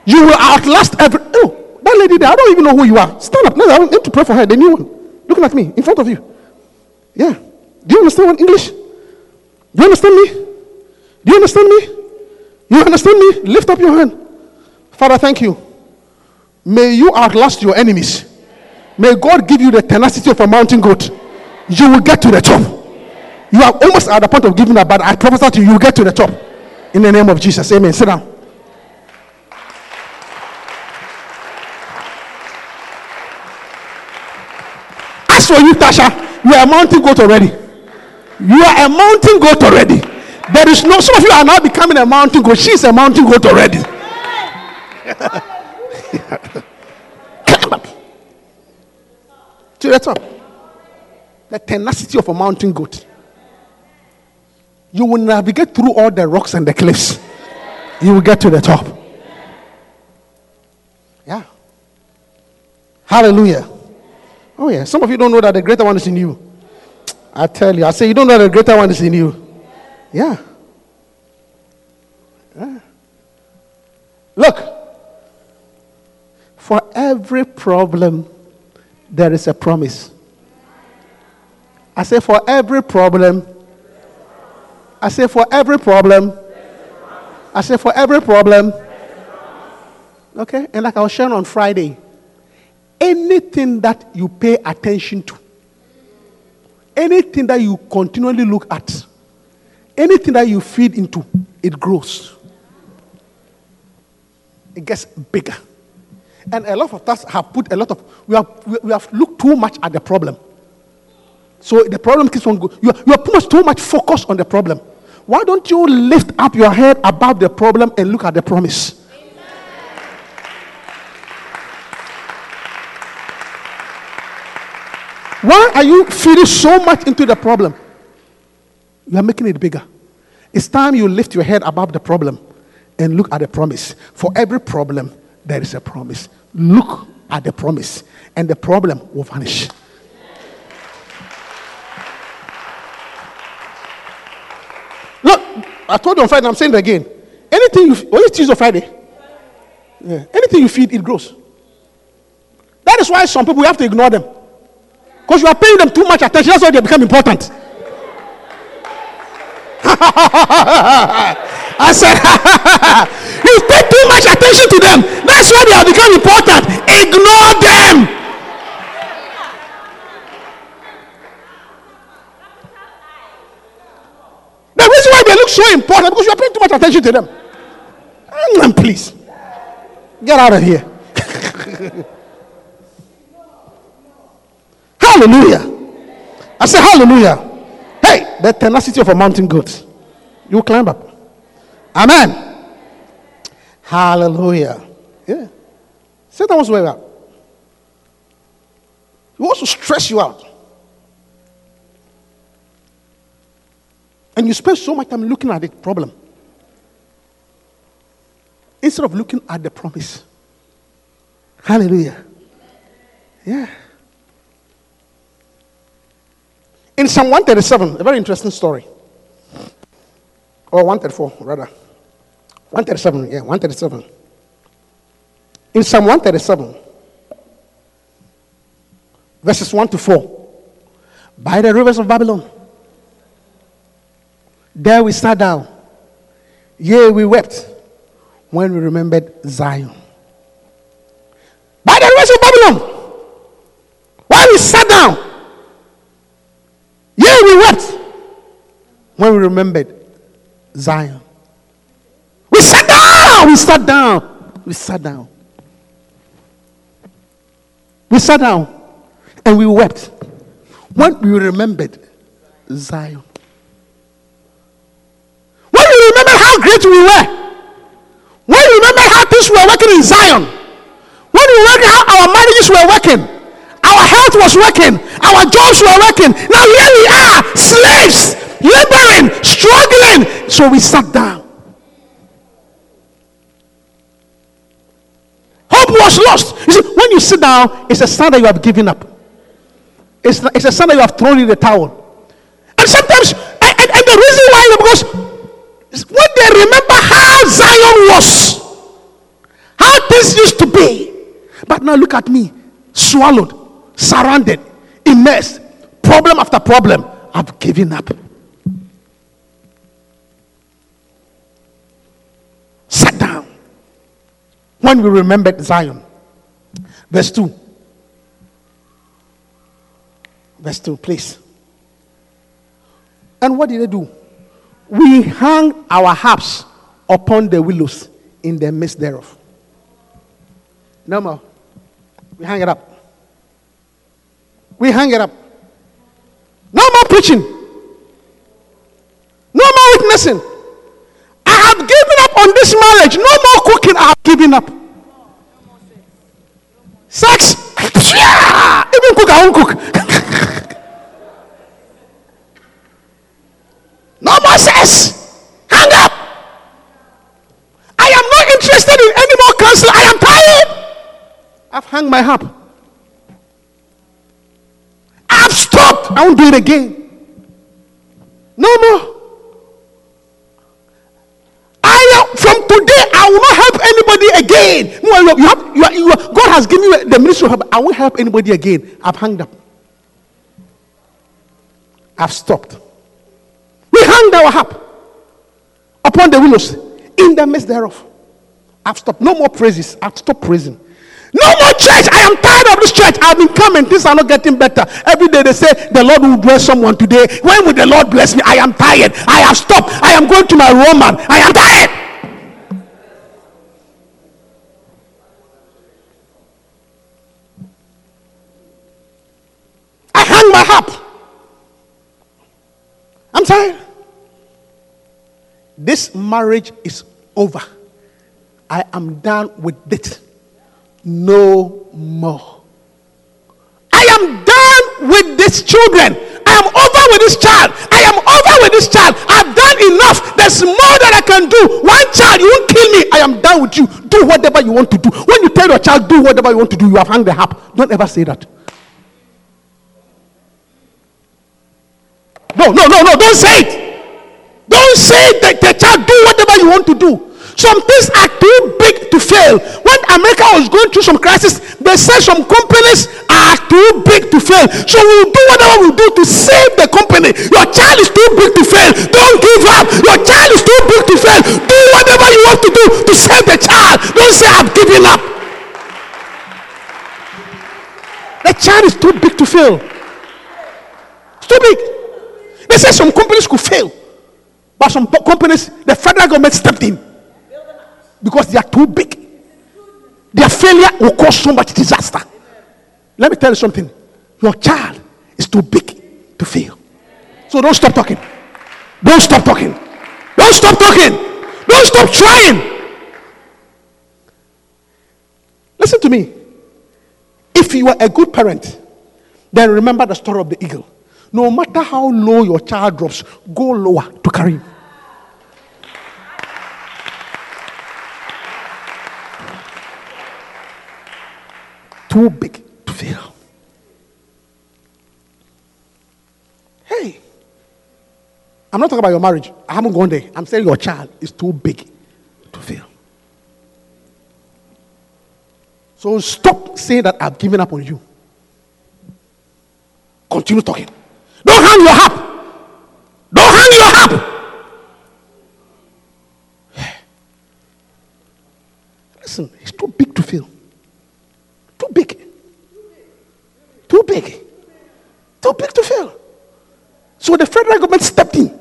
You will outlast every. Oh, that lady there, I don't even know who you are. Stand up. No, I need to pray for her. The new one. Looking at me in front of you. Yeah. Do you understand what English? Do you understand me? Do you understand me? You understand me? Lift up your hand. Father, thank you. May you outlast your enemies. May God give you the tenacity of a mountain goat. You will get to the top. You are almost at the point of giving up, but I prophesy to you, you will get to the top. In the name of Jesus. Amen. Sit down. As for you, Tasha, you are a mountain goat already. You are a mountain goat already. There is no, some of you are now becoming a mountain goat. She's a mountain goat already. Climb up to the top. The tenacity of a mountain goat. You will navigate through all the rocks and the cliffs. You will get to the top. Yeah. Hallelujah. Oh, yeah. Some of you don't know that the greater one is in you. I tell you, I say, you don't know that the greater one is in you. Yeah. yeah. Look, for every problem, there is a promise. I say, for every problem, I say, for every problem, I say, for every problem. Okay? And like I was sharing on Friday, anything that you pay attention to, anything that you continually look at, anything that you feed into, it grows. It gets bigger. And a lot of us have put a lot of, we have, we- have looked too much at the problem. So the problem keeps on going. You are, you are too much, too much focused on the problem. Why don't you lift up your head above the problem and look at the promise? Why are you feeding so much into the problem? You are making it bigger. It's time you lift your head above the problem and look at the promise. For every problem, there is a promise. Look at the promise, and the problem will vanish. Look, I told you on Friday, I'm saying it again. Anything you, what is Tuesday or Friday? Yeah. Anything you feed, it grows. That is why some people, have to ignore them. Because you are paying them too much attention. That's why they become important. I said, you pay too much attention to them. That's why they have become important. Ignore them. The reason so important because you are paying too much attention to them. Mm, please, get out of here. hallelujah. I say hallelujah. Hey, the tenacity of a mountain goat. You climb up. Amen. Hallelujah. Yeah. Satan wants to wear out. He wants to stress you out. And you spend so much time looking at the problem instead of looking at the promise. Hallelujah. Yeah. In Psalm 137, a very interesting story. Or 134, rather. 137, yeah, 137. In Psalm 137, verses 1 to 4, by the rivers of Babylon, there we sat down. Yea, we wept when we remembered Zion. By the rivers of Babylon, while we sat down, yea, we wept when we remembered Zion. We sat down, we sat down, we sat down. We sat down and we wept when we remembered Zion. When we remembered great we were, when you remember how things were working in Zion, when you remembered how our marriages were working, our health was working, our jobs were working. Now here we are, slaves, laboring, struggling. So we sat down. Hope was lost. You see, when you sit down, it's a sign that you have given up. It's, it's a sign that you have thrown in the towel. And sometimes, and, and, and the reason why because when remember how Zion was, how things used to be. But now look at me, swallowed, surrounded, immersed, problem after problem. I've given up. Sat down. When we remembered Zion. Verse 2. Verse 2, please. And what did they do? We hung our harps upon the willows in the midst thereof. No more. We hang it up. We hang it up. No more preaching. No more witnessing. I have given up on this marriage. No more cooking. I have given up. Sex. Yeah. Even cook, I won't cook. no more sex. Hang up. I am not interested in any more counsel. I am tired. I've my harp. I've stopped. I won't do it again. No more. I from today, I will not help anybody again. No, you, have, you are, you are, God has given you the ministry of help. I won't help anybody again. I've hung up. I've stopped. We hung our harp upon the willows in the midst thereof. I've stopped. No more praises. I've stopped praising. No more church. I am tired of this church. I've been coming. Things are not getting better. Every day they say the Lord will bless someone today. When will the Lord bless me? I am tired. I have stopped. I am going to my Roman. I am tired. I hang my harp. I'm tired. This marriage is over. I am done with it. No more. I am done with these children. I am over with this child. I am over with this child. I've done enough. There's more that I can do. One child, you won't kill me. I am done with you. Do whatever you want to do. When you tell your child, do whatever you want to do, you have hung the harp. Don't ever say that. No, no, no, no. Don't say it. Don't say that the child do whatever you want to do. Some things are too big to fail. When America was going through some crisis, they said some companies are too big to fail. So we'll do whatever we do to save the company. Your child is too big to fail. Don't give up. Your child is too big to fail. Do whatever you want to do to save the child. Don't say I'm giving up. The child is too big to fail. It's too big. They say some companies could fail, but some companies, the federal government stepped in because they are too big. Their failure will cause so much disaster. Let me tell you something. Your child is too big to fail. So don't stop talking. Don't stop talking. Don't stop talking. Don't stop trying. Listen to me. If you are a good parent, then remember the story of the eagle. No matter how low your child drops, go lower to carry him. Too big to fail. Hey, I'm not talking about your marriage. I haven't gone there. I'm saying your child is too big to fail. So stop saying that I've given up on you. Continue talking. Don't hang your harp. Don't hang your harp. Listen, it's too big to fail. Too big. Too big. Too big to fail. So the federal government stepped in.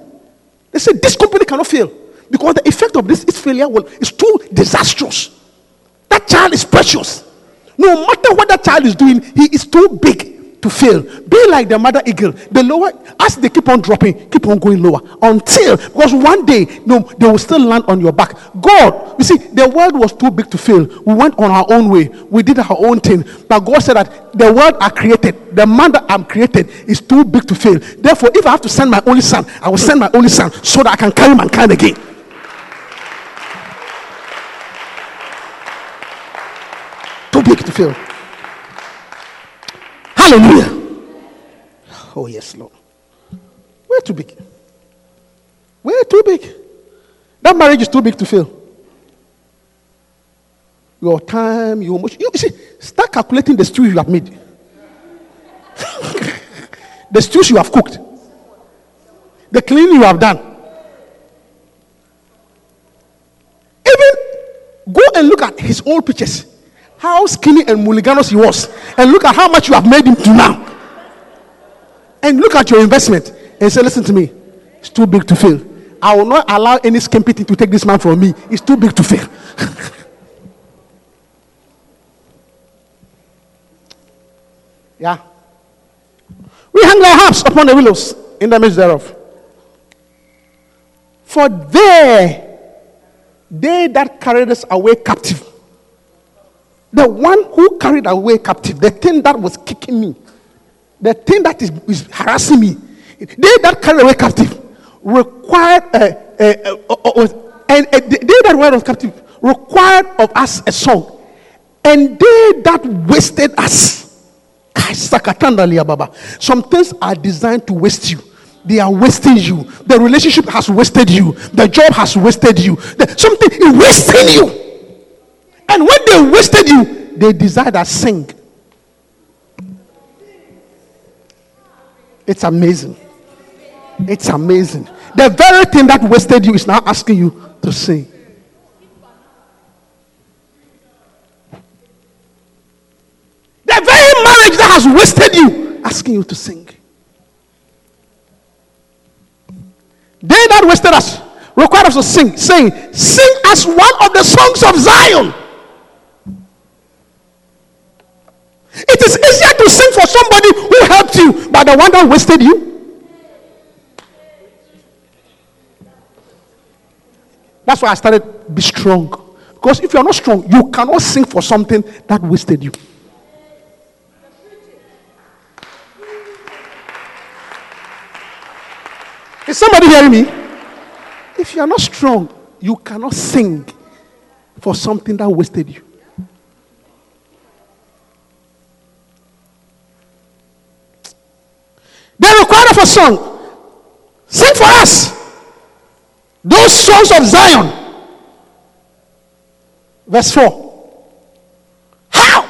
They said this company cannot fail because the effect of this its failure will, is too disastrous. That child is precious. No matter what that child is doing, he is too big to fail. Be like the mother eagle. The lower, as they keep on dropping, keep on going lower until because one day no, they will still land on your back. God, you see, the world was too big to fail. We went on our own way. We did our own thing. But God said that the world I created, the man that I'm created, is too big to fail. Therefore, if I have to send my only son, I will send my only son so that I can carry mankind again. Too big to fail. Hallelujah. Oh, yes, Lord. We're too big. We're too big. That marriage is too big to fail. Your time, your emotion. You see, start calculating the stew you have made, the stews you have cooked, the cleaning you have done. Even go and look at his old pictures how skinny and mulliganous he was, and look at how much you have made him to now. And look at your investment and say, Listen to me, it's too big to fail. I will not allow any skimpy thing to take this man from me. It's too big to fail. yeah. We hang our harps upon the willows in the midst thereof. For there, they that carried us away captive the one who carried away captive, the thing that was kicking me, the thing that is, is harassing me, they that carried away captive required, uh, uh, uh, uh, and they that were captive required of us a song, and they that wasted us. Some things are designed to waste you. They are wasting you. The relationship has wasted you. The job has wasted you. The, something is wasting you. And when they wasted you, they desired that sing. It's amazing. It's amazing. The very thing that wasted you is now asking you to sing. The very marriage that has wasted you, asking you to sing. They that wasted us required us to sing, saying, Sing as one of the songs of Zion. It is easier to sing for somebody who helped you, but the one that wasted you. That's why I started be strong. Because if you're not strong, you cannot sing for something that wasted you. Is somebody hearing me? If you are not strong, you cannot sing for something that wasted you. Required of a song. Sing for us. Those sons of Zion. Verse 4. How?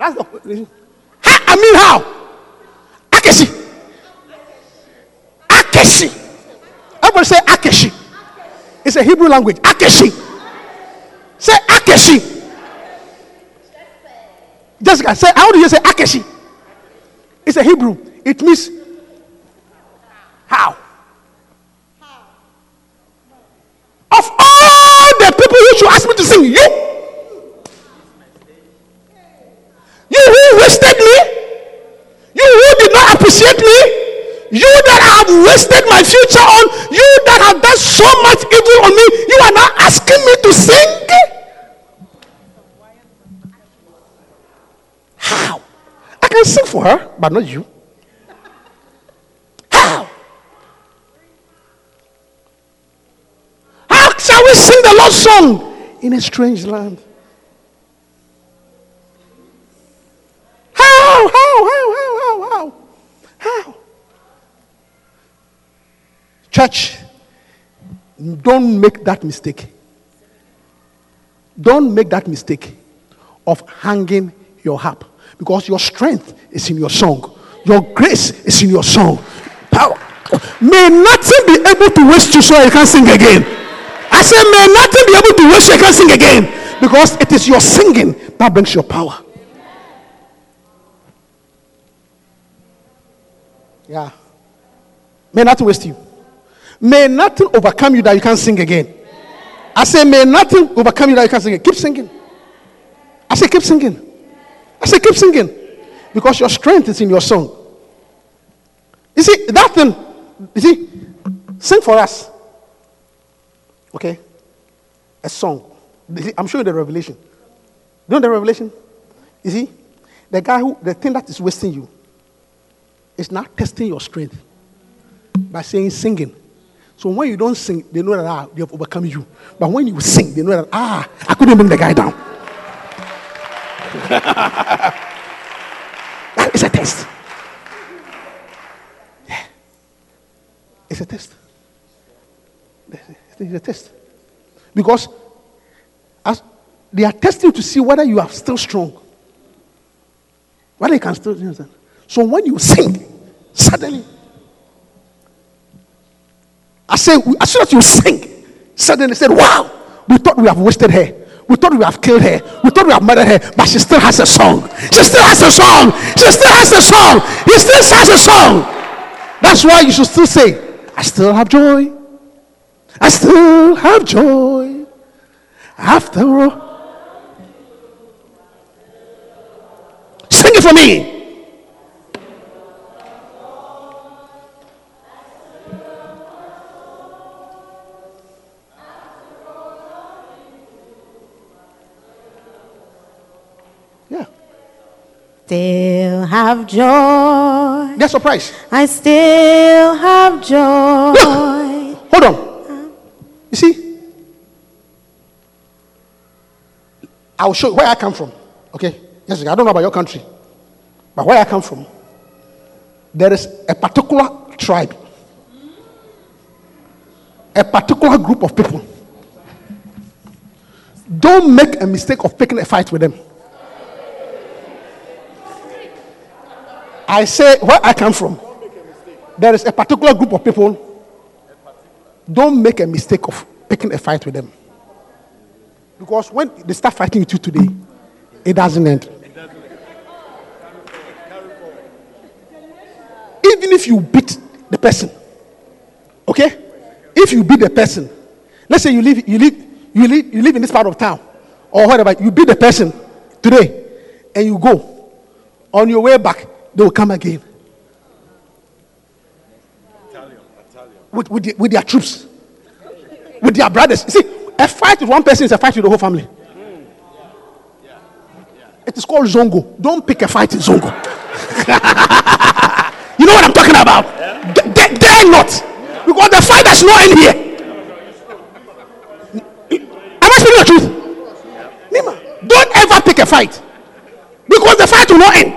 That's the. How? I mean, how? Akeshi. Akeshi. Everybody say Akeshi. It's a Hebrew language. Akeshi. Say Akeshi. Jessica, say, how do you say Akeshi? It's a Hebrew. It means how? Of all the people who should ask me to sing, you. You who wasted me. You who did not appreciate me. You that I have wasted my future on. You that have done so much evil on me. You are now asking me to sing. How? I can sing for her, but not you. How? How shall we sing the Lord's song in a strange land? How? How? How? How? How? How? How? Church, don't make that mistake. Don't make that mistake of hanging your harp because your strength is in your song, your grace is in your song. Power. May nothing be able to waste you so you can't sing again. I say, may nothing be able to waste you, so you can't sing again because it is your singing that brings your power. Yeah. May nothing waste you. May nothing overcome you that you can't sing again. I say, may nothing overcome you that you can't sing again. Keep singing. I say, keep singing. I say, keep singing. Because your strength is in your song. You see, that thing, you see, sing for us. Okay? A song. See, I'm showing the revelation. You know the revelation? You see, the guy who, the thing that is wasting you is not testing your strength by saying singing. So when you don't sing, they know that ah, they have overcome you. But when you sing, they know that ah, I couldn't bring the guy down. is a test. Yeah. It's a test. It's a test. Because as they are testing to see whether you are still strong. Whether you can still you understand? So when you sing, suddenly I say, as soon as you sing, suddenly they said, Wow, we thought we have wasted her. We thought we have killed her. We thought we have murdered her, but she still has a song. She still has a song. She still has a song. He still has a song. That's why you should still say, I still have joy. I still have joy. After all. Sing it for me. Still have joy. They're surprised. I still have joy. Hold on. You see? I'll show you where I come from. Okay? Yes, I don't know about your country. But where I come from, there is a particular tribe, a particular group of people. Don't make a mistake of picking a fight with them. I say where I come from, there is a particular group of people. Don't make a mistake of picking a fight with them. Because when they start fighting with you today, it doesn't end. Even if you beat the person, okay? If you beat the person, let's say you live, you live, you live, you live in this part of town, or whatever, you beat the person today, and you go. On your way back, they will come again. With, with, the- with their troops, with their brothers. You see, a fight with one person is a fight with the whole family. It is called Zongo. Don't pick a fight in Zongo. you know what I'm talking about? D- d- dare not. Because the fight does not end here. Am I speaking the truth? Nima, don't ever pick a fight. Because the fight will not end.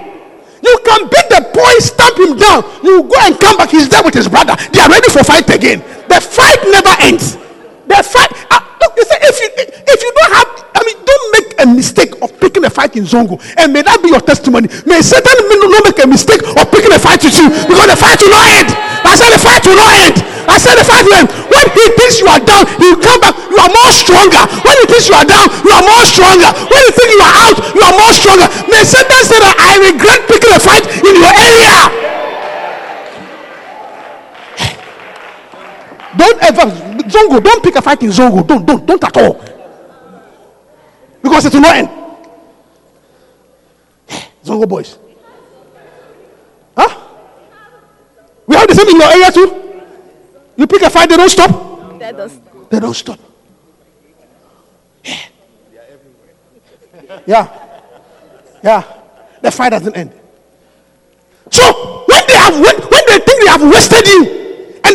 You can beat the boy, stamp him down. You go and come back. He's there with his brother. They are ready for fight again. The fight never ends. The fight. Uh, look, you say if you if you don't have, I mean, don't make a mistake of picking a fight in Zongo, and may that be your testimony. May Satan not make a mistake of picking a fight with you, because the fight will not end. I said the fight will not end. I said the fight will end. When he thinks you are down, he will come back. You are more stronger. When he thinks you are down, you are more stronger. When you think you are out, you are more stronger. May Satan say that I regret picking a fight in your area. Don't ever Zongo, don't pick a fight in Zongo. Don't, don't, don't at all. Because it will not end. Zongo boys. Huh? We have the same in your area too. You pick a fight, they don't stop. They don't stop. Yeah. Yeah. The fight doesn't end. So when they have when, when they think they have wasted you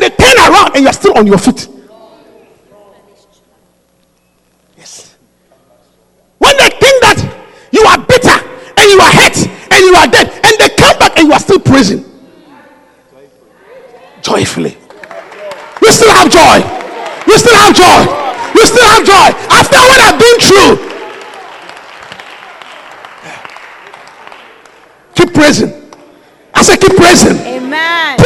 they turn around and you're still on your feet. Yes. When they think that you are bitter and you are hurt and you are dead and they come back and you are still praising. Joyfully. You still have joy. You still have joy. You still have joy. After what I've been through. Keep praising. I said, keep praising. Amen.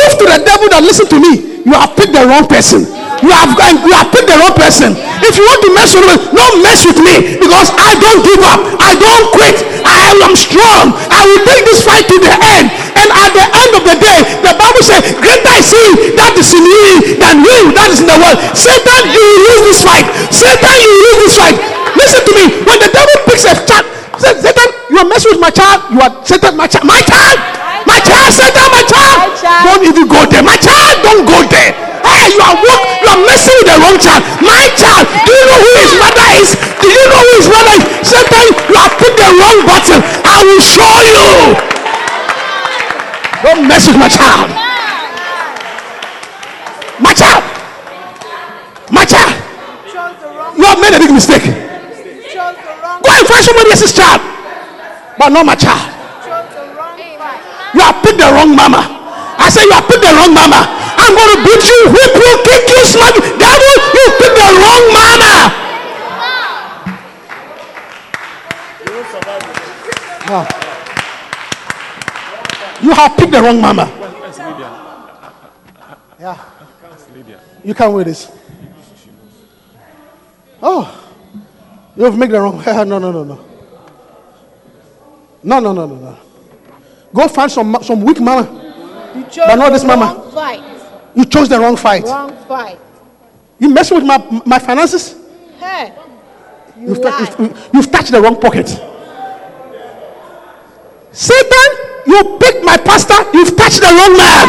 To that listen to me, you have picked the wrong person. You have you have picked the wrong person. If you want to mess with me, don't mess with me because I don't give up. I don't quit. I am strong. I will take this fight to the end. And at the end of the day, the Bible says, Greater is he that is in me than you that is in the world. Satan, you will lose this fight. Satan, you will lose this fight. Listen to me. When the devil picks a child, Satan, you are messing with my child. You are Satan, my child. My child. My child, Satan, my child. My child. Don't even go there. My child, don't go there. Hey, you are walk, you are messing with the wrong child. My child, do you know who his mother is? Do you know who his mother is? Satan, you have put the wrong button. I will show you. Don't mess with my child. My child. My child. You have made a big mistake. Go and find somebody else's child, but not my child. You have picked the wrong mama. I say you have picked the wrong mama. I'm going to beat you, whip you, kick you, smack you. Devil, you picked the wrong mama. You have picked the wrong mama. Yeah. You can't wear this. Oh, you've made the wrong. no, no, no, no. No, no, no, no, no. Go find some some weak mama. You chose But not this mama. Fight. You chose the wrong fight. Wrong fight. You messing with my my finances. Hey. You You've, tou- you've, you've touched the wrong pocket. Satan, you picked my pastor. You've touched the wrong man.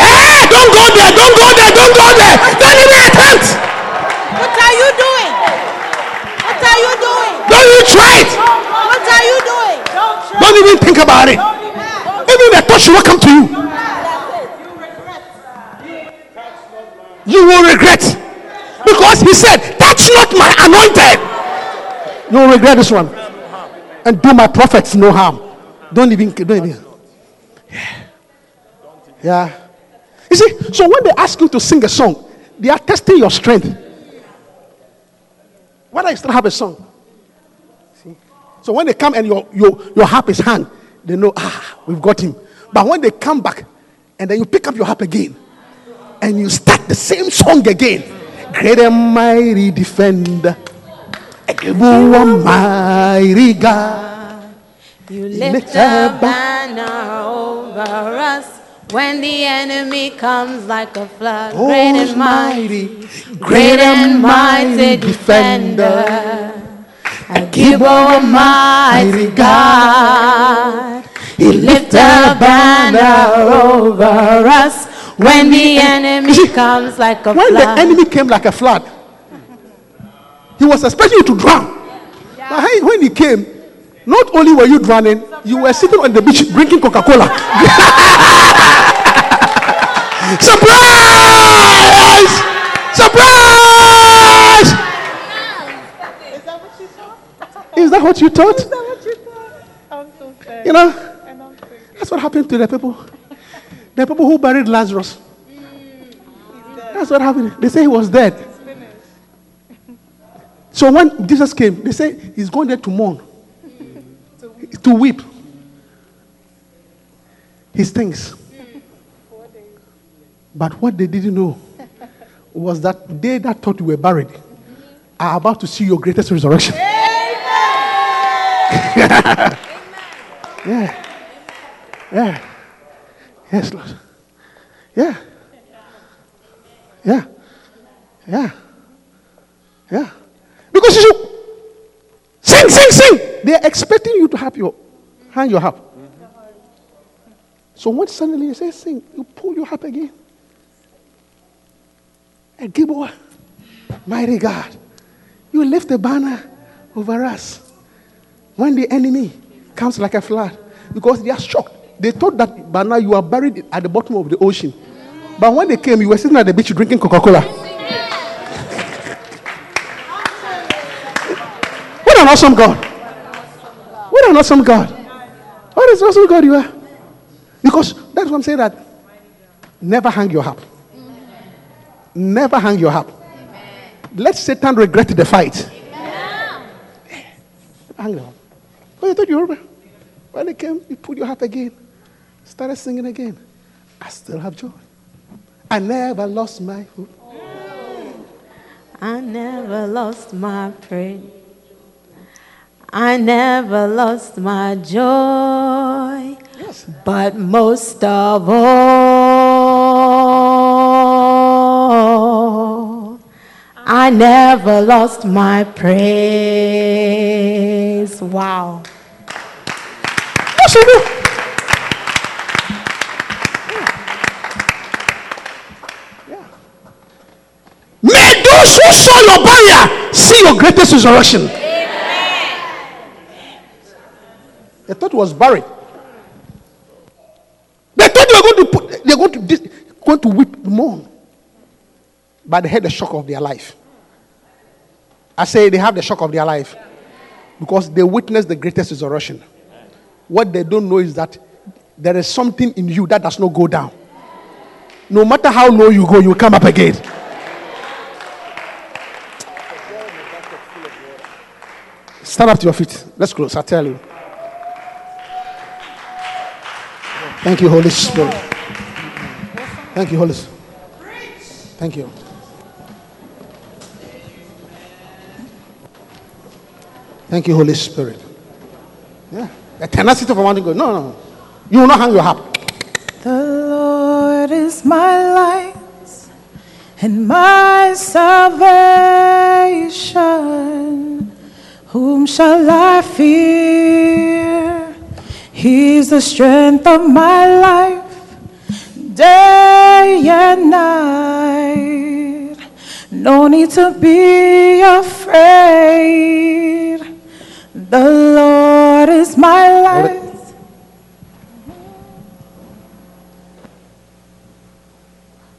Hey, don't go there. Don't go there. Don't go there. Don't even attempt. What are you doing? What are you doing? Don't even try it. What are you doing? Don't even think about it. Even the should not come to you. You will regret. Because he said, Touch not my anointed. You will regret this one. And do my prophets no harm. Don't even, don't even. Yeah. You see, so when they ask you to sing a song, they are testing your strength. Whether you still have a song. So when they come and your, your, your harp is hung, they know, ah, we've got him. But when they come back and then you pick up your harp again and you start the same song again, great and mighty defender, able mighty God. You lift a a banner over us when the enemy comes like a flood. Oh, Great and mighty, mighty, great and mighty defender. I give Almighty God. He lift a banner over us when the enemy comes like a flood. When the enemy came like a flood, he was expecting you to drown. But hey, when he came, not only were you drowning, you were sitting on the beach drinking Coca Cola. Surprise! Surprise! Is that what you thought? You thought? I'm so sad. You know, that's what happened to the people. The people who buried Lazarus. That's what happened. They say he was dead. So when Jesus came, they say he's going there to mourn, to weep. He stinks. But what they didn't know was that they that thought you were buried are about to see your greatest resurrection. yeah. Yeah. Yeah. Yes, Lord. Yeah. Yeah. Yeah. Yeah. Because you should sing, sing, sing. They're expecting you to have your hand your harp. So when suddenly you say sing, you pull your harp again. El Gibbor, mighty God, you lift a banner over us when the enemy comes like a flood because they are shocked. They thought that by now you are buried at the bottom of the ocean. But when they came, you were sitting at the beach drinking Coca Cola. What an awesome God! What an awesome God! What an awesome God you are! Because that's what I'm saying that never hang your harp. Never hang your harp. Let Satan regret the fight. Hang on. Oh, you thought you were. When it came, you put your harp again. Started singing again. I still have joy. I never lost my hope. I never lost my praise. I never lost my joy. Yes. But most of all, I never lost my praise. Wow. Yes, you do. Yeah. May those who saw your barrier see your greatest resurrection. They thought it was buried. They thought they were going to put, they're going to going to weep mourn. But they had the shock of their life. I say they have the shock of their life because they witness the greatest resurrection. What they don't know is that there is something in you that does not go down. No matter how low you go, you come up again. Stand up to your feet. Let's close. I tell you. Thank you, Holy Spirit. Thank you, Holy Spirit. Thank you. Thank you, Holy Spirit. Yeah. The tenacity of a mountain God. No, no. You will not hang your harp. The Lord is my light and my salvation. Whom shall I fear? He's the strength of my life, day and night. No need to be afraid. The Lord is my light.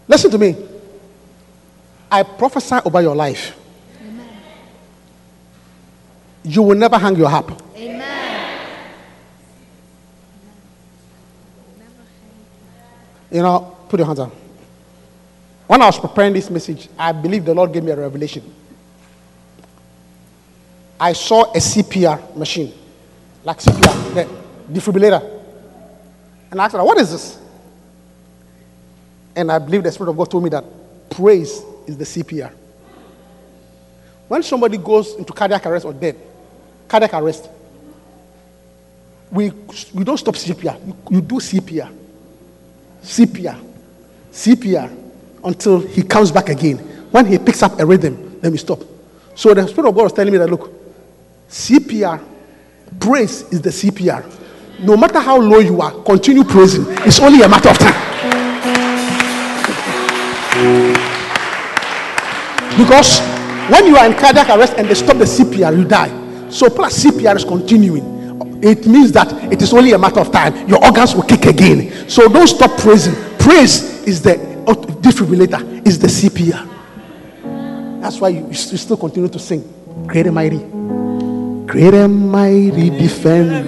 Listen to me. I prophesy over your life. You will never hang your harp. Amen. You know, put your hands up. When I was preparing this message, I believe the Lord gave me a revelation. I saw a CPR machine, like CPR, the defibrillator. And I asked her, What is this? And I believe the Spirit of God told me that praise is the CPR. When somebody goes into cardiac arrest or dead, cardiac arrest, we, we don't stop CPR. You, you do CPR. CPR. CPR until he comes back again. When he picks up a rhythm, then we stop. So the Spirit of God was telling me that look, CPR, praise is the CPR. No matter how low you are, continue praising. It's only a matter of time. Because when you are in cardiac arrest and they stop the CPR, you die. So plus CPR is continuing. It means that it is only a matter of time. Your organs will kick again. So don't stop praising. Praise is the defibrillator, is the CPR. That's why you, you still continue to sing. Great and mighty. Great and mighty defender.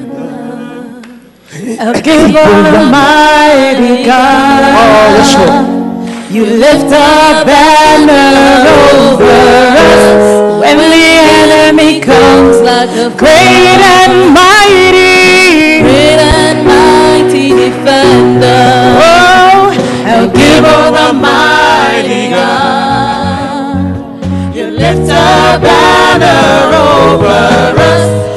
A giver, mighty God. Oh, yes, Lord. You lift a banner over us when the enemy comes like a great and mighty, great and mighty defender. Oh, El Gibbor, the mighty God. Banner over us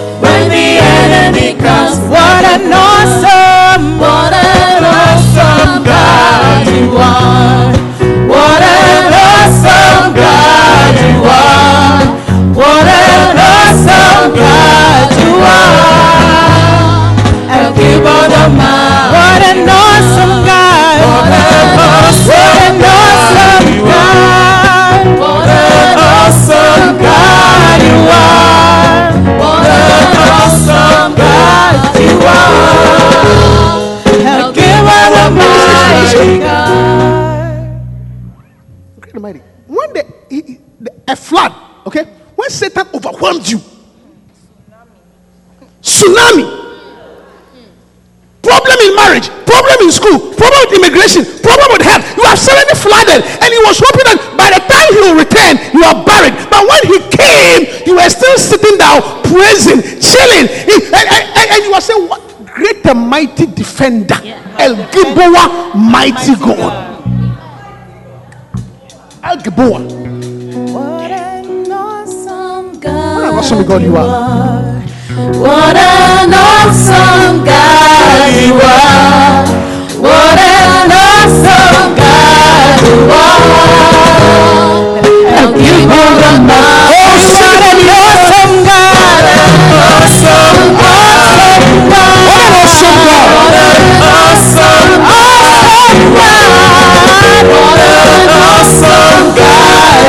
mighty defender, El Gibbor, mighty God." El Gibbor. What an awesome What God. an awesome God you are. What an awesome God you are. What an awesome God you are. El Gibbor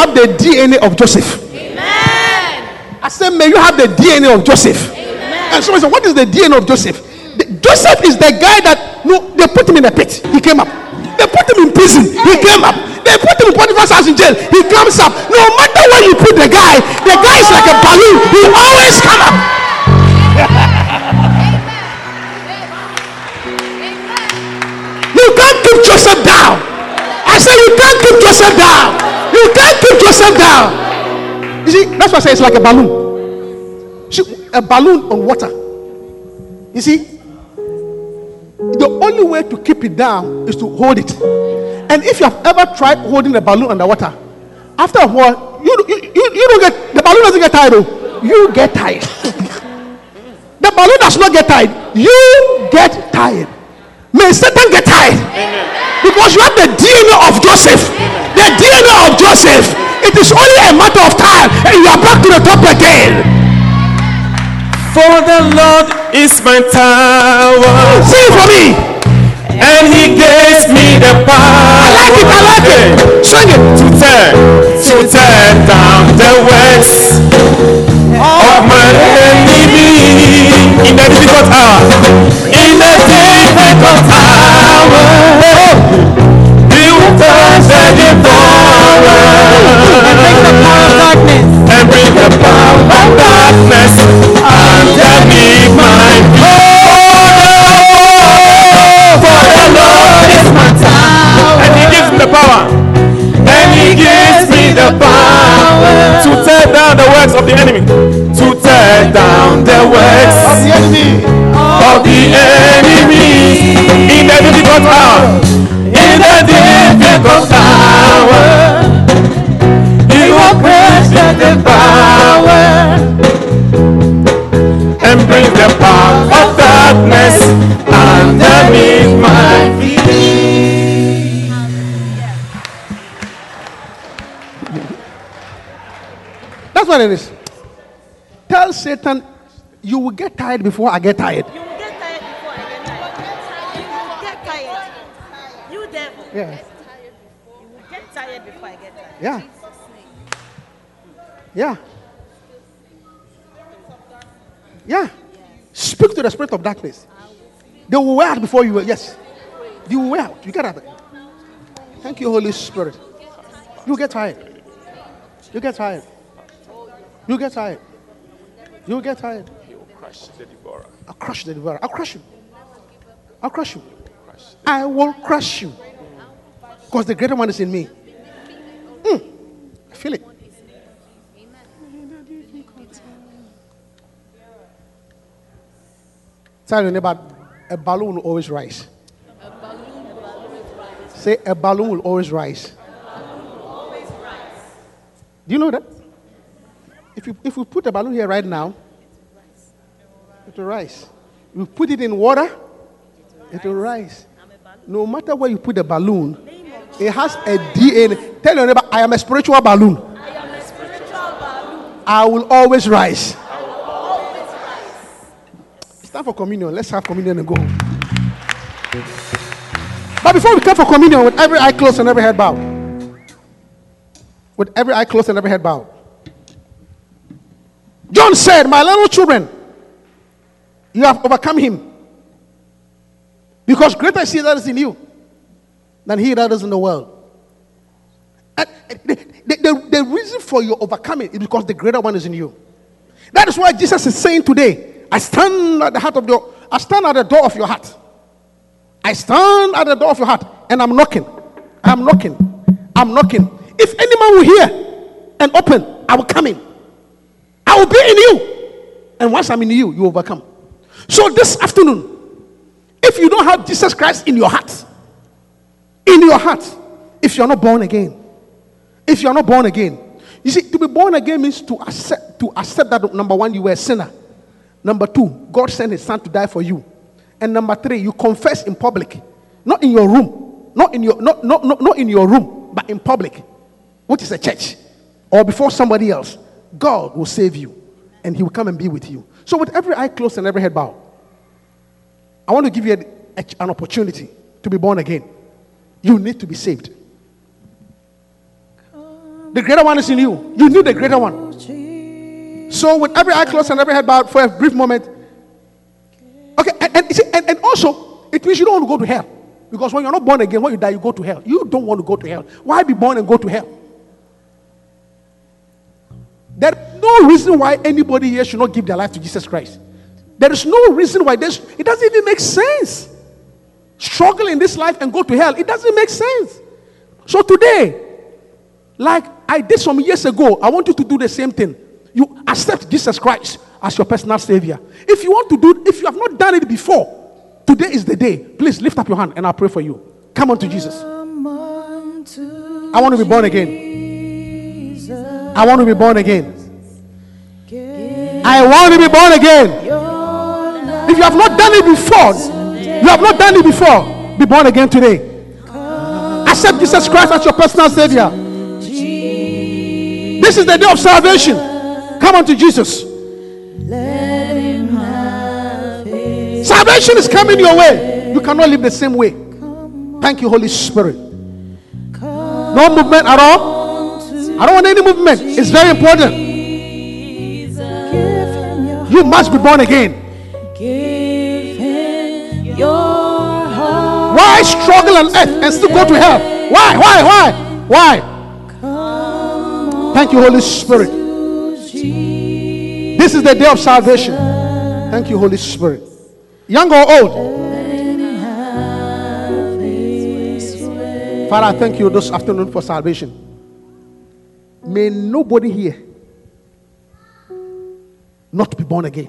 have the DNA of Joseph. Amen. I said, may you have the DNA of Joseph. And someone said, what is the DNA of Joseph? The- Joseph is the guy that no, they put him in a pit. He came up. They put him in prison. He came up. They put him in Potiphar's house in jail. He comes up. See, that's why I say it's like a balloon. A balloon on water. You see, the only way to keep it down is to hold it. And if you have ever tried holding a balloon underwater, after a while, you, you, you, you don't get the balloon doesn't get tired. Oh, you get tired. the balloon does not get tired. You get tired. May Satan get tired. Because you have the DNA of Joseph. The DNA of Joseph. It is only a matter of you are back to the top again. For the Lord is my tower, Sing it for me. and He gives me the power. I like it. I like it. Sing it. To tear, to tear down the works of my enemy in the difficult hour. In the difficult hour, He will touch the devourer and bring the power of darkness darkness underneath my feet. For the Lord is my tower, and He gives me the power. And he gives me the power to tear down the works of the enemy. To tear down the works of the enemy. Of the enemy. In the difficult hour. In the difficult hour. He will crush the devourer. Underneath my feet. That's what it is. Tell Satan, you will get tired before I get tired. You will get tired before I get tired. You will get tired. You devil. Yeah. You will get tired before I get tired. Yeah. Yeah. Yeah. Speak to the spirit of darkness. They will wear out before you. Will yes. They will wear out. You get out. Thank you, Holy Spirit. You get tired. You get tired. You get tired. You get tired. He will crush the. I'll crush the devourer. I'll crush you. I'll crush you. I will crush you. Because the greater one is in me. Mm. I feel it. Tell your neighbor, a balloon will always rise. Say, a balloon will always rise. Do you know that? If you, if we put a balloon here right now, it will rise. You put it in water, it will rise. No matter where you put the balloon, it has a DNA. Tell your neighbor, I am a spiritual balloon. I will always rise. It's time for communion. Let's have communion and go. But before we come for communion, with every eye closed and every head bowed, with every eye closed and every head bowed, John said, My little children, you have overcome him. Because greater is he that is in you than he that is in the world. And the, the, the, the reason for your overcoming is because the greater one is in you. That is why Jesus is saying today, I stand at the heart of your, I stand at the door of your heart. I stand at the door of your heart and I'm knocking. I'm knocking. I'm knocking. If anyone will hear and open, I will come in. I will be in you. And once I'm in you, you overcome. So this afternoon, if you don't have Jesus Christ in your heart, in your heart, if you're not born again, if you're not born again, you see, to be born again means to accept to accept that number one, you were a sinner. Number two, God sent his son to die for you. And number three, you confess in public, not in your room, not in your not, not, not, not in your room, but in public, which is a church, or before somebody else. God will save you and he will come and be with you. So, with every eye closed and every head bowed, I want to give you a- a- an opportunity to be born again. You need to be saved. The greater one is in you. You need the greater one. So, with every eye closed and every head bowed for a brief moment, okay, and, and, and, and also, it means you don't want to go to hell. Because when you're not born again, when you die, you go to hell. You don't want to go to hell. Why be born and go to hell? There's no reason why anybody here should not give their life to Jesus Christ. There is no reason why this, it doesn't even make sense. Struggle in this life and go to hell, it doesn't make sense. So today, like I did some years ago, I want you to do the same thing. You accept Jesus Christ as your personal savior. If you want to do, if you have not done it before, today is the day. Please lift up your hand and I'll pray for you. Come on to Jesus. I want to be born again. I want to be born again. I want to be born again. If you have not done it before, you have not done it before, be born again today. Accept Jesus Christ as your personal savior. This is the day of salvation. Come on to Jesus. Salvation is coming your way. You cannot live the same way. Thank you, Holy Spirit. No movement at all. I don't want any movement. It's very important. You must be born again. Why struggle on earth and still go to hell? Why? Why? Why? Why? Thank you, Holy Spirit. This is the day of salvation. Thank you, Holy Spirit. Young or old? Father, I thank you this afternoon for salvation. May nobody here not be born again.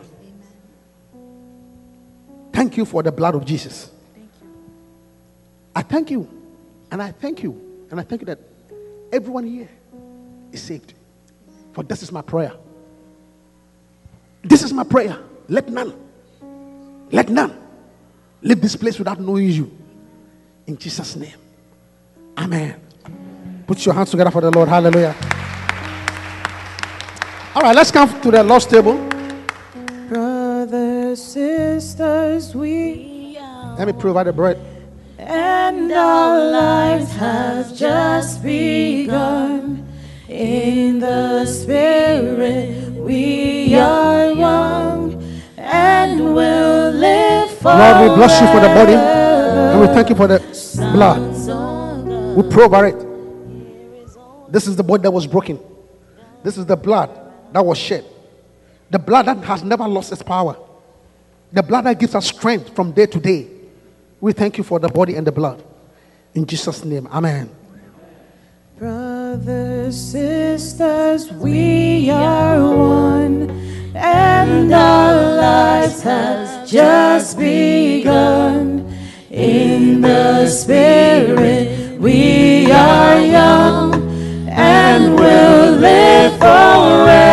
Thank you for the blood of Jesus. I thank you. And I thank you. And I thank you that everyone here is saved. For this is my prayer. This is my prayer. Let none, let none leave this place without knowing you. In Jesus' name. Amen. Put your hands together for the Lord. Hallelujah. All right, let's come to the Lord's table. Brothers, sisters, we Let me provide the bread. and our lives have just begun. In the Spirit, we are young and will live forever. Lord, we bless you for the body and we thank you for the blood. We pray over it. This is the body that was broken. This is the blood that was shed. The blood that has never lost its power. The blood that gives us strength from day to day. We thank you for the body and the blood. In Jesus' name, Amen. Brothers, sisters, we are one, and our lives have just begun. In the Spirit, we are young, and will live forever.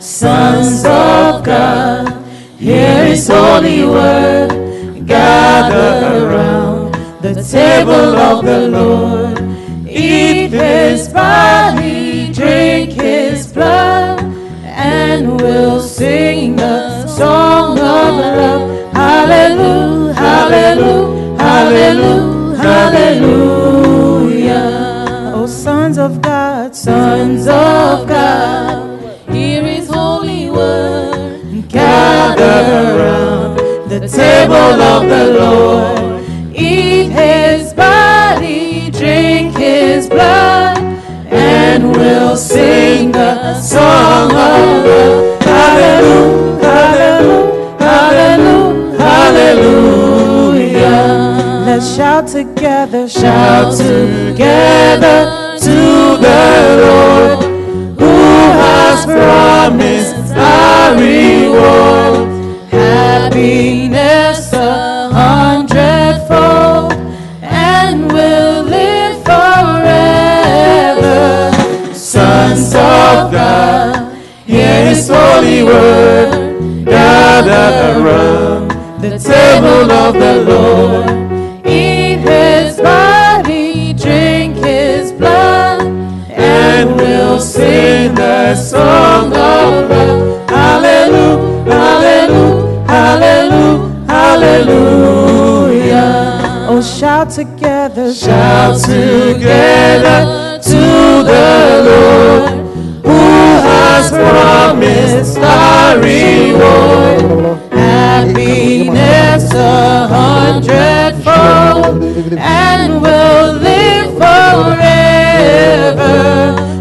Sons of God, hear His holy word, gather around the table of the Lord. His body, drink his blood, and we'll sing the song of love. Hallelujah, hallelujah, hallelujah, hallelujah. Oh, sons of God, sons of God, hear his holy word. Gather around the table of the Lord. Eat his sing the song of love. Hallelujah, hallelujah, hallelujah, hallelujah. Let's shout together, shout together to the Lord who has promised a reward. Happiness His holy word. Gather around the table of the Lord. Eat His body, drink His blood, and we'll sing the song of love. Hallelujah, hallelujah, hallelujah, hallelujah. Oh, shout together, shout together to the Lord has promised a reward. Happiness a hundredfold, and we'll live forever.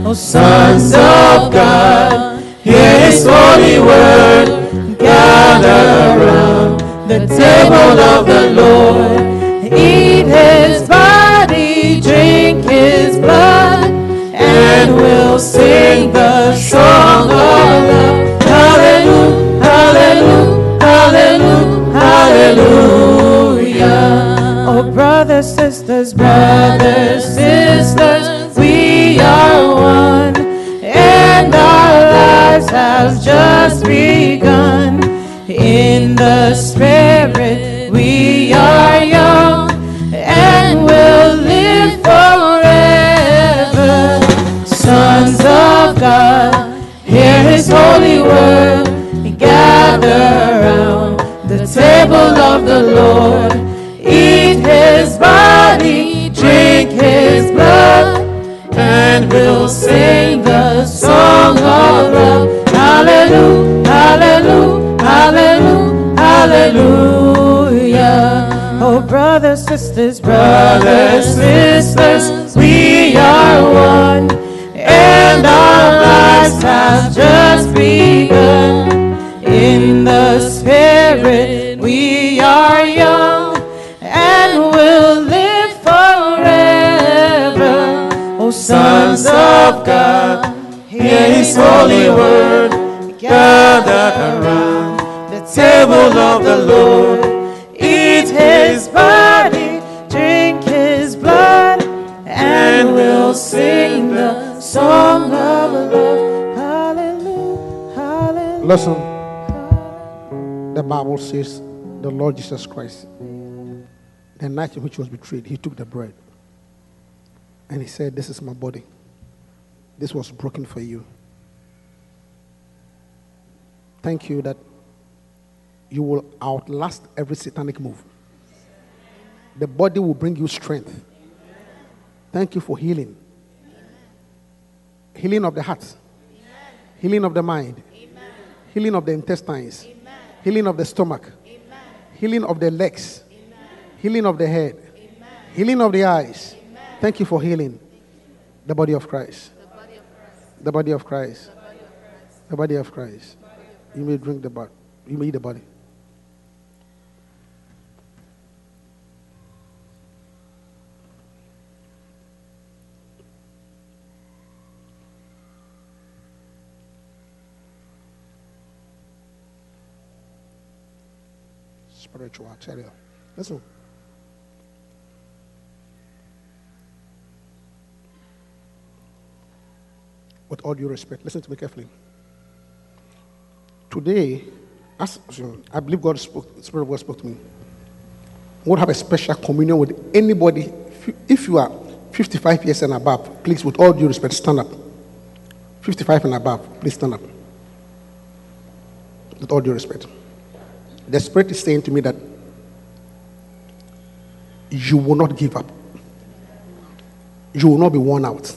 Oh, sons of God, hear His holy word. Gather around the table of the Lord. Eat His body, drink His blood, Lord Jesus Christ, the night in which he was betrayed, he took the bread and he said, This is my body. This was broken for you. Thank you that you will outlast every satanic move. The body will bring you strength. Thank you for healing. Healing of the heart, healing of the mind, healing of the intestines, healing of the stomach, healing of the legs, healing of the head, healing of the eyes. Thank you for healing the body of Christ. The body of Christ. The body of Christ. You may drink the body. You may eat the body. Spiritual, I tell you. Listen. With all due respect, listen to me carefully. Today, as I believe God spoke, the Spirit of God spoke to me. Going have a special communion with anybody. If you are 55 years and above, please, with all due respect, stand up. 55 and above, please stand up. With all due respect. The Spirit is saying to me that you will not give up, you will not be worn out.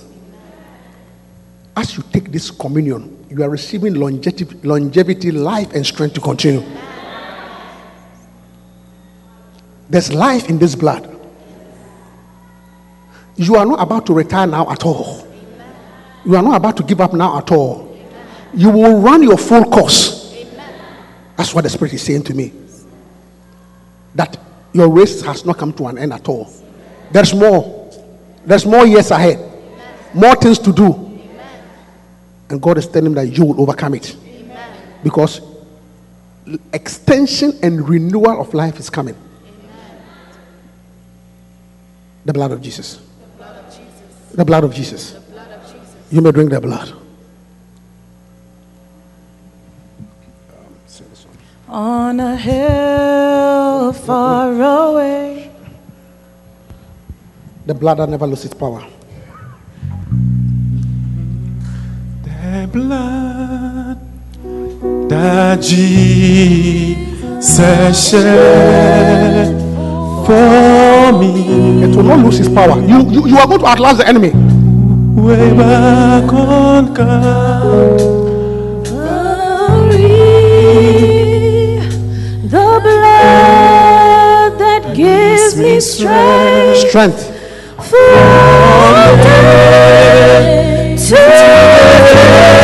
As you take this communion, you are receiving longevity, longevity, life, and strength to continue. There's life in this blood. You are not about to retire now at all. You are not about to give up now at all. You will run your full course. That's what the Spirit is saying to me. That your race has not come to an end at all. There's more. There's more years ahead. More things to do. And God is telling that you will overcome it. Because extension and renewal of life is coming. The blood of Jesus. The blood of Jesus. You may drink the blood. On a hill far away. The blood never loses power. The blood that Jesus shed for me It will not lose its power. You, you, you are going to outlast the enemy. way back on Calvary. Blood that gives me strength Strength. from day to day.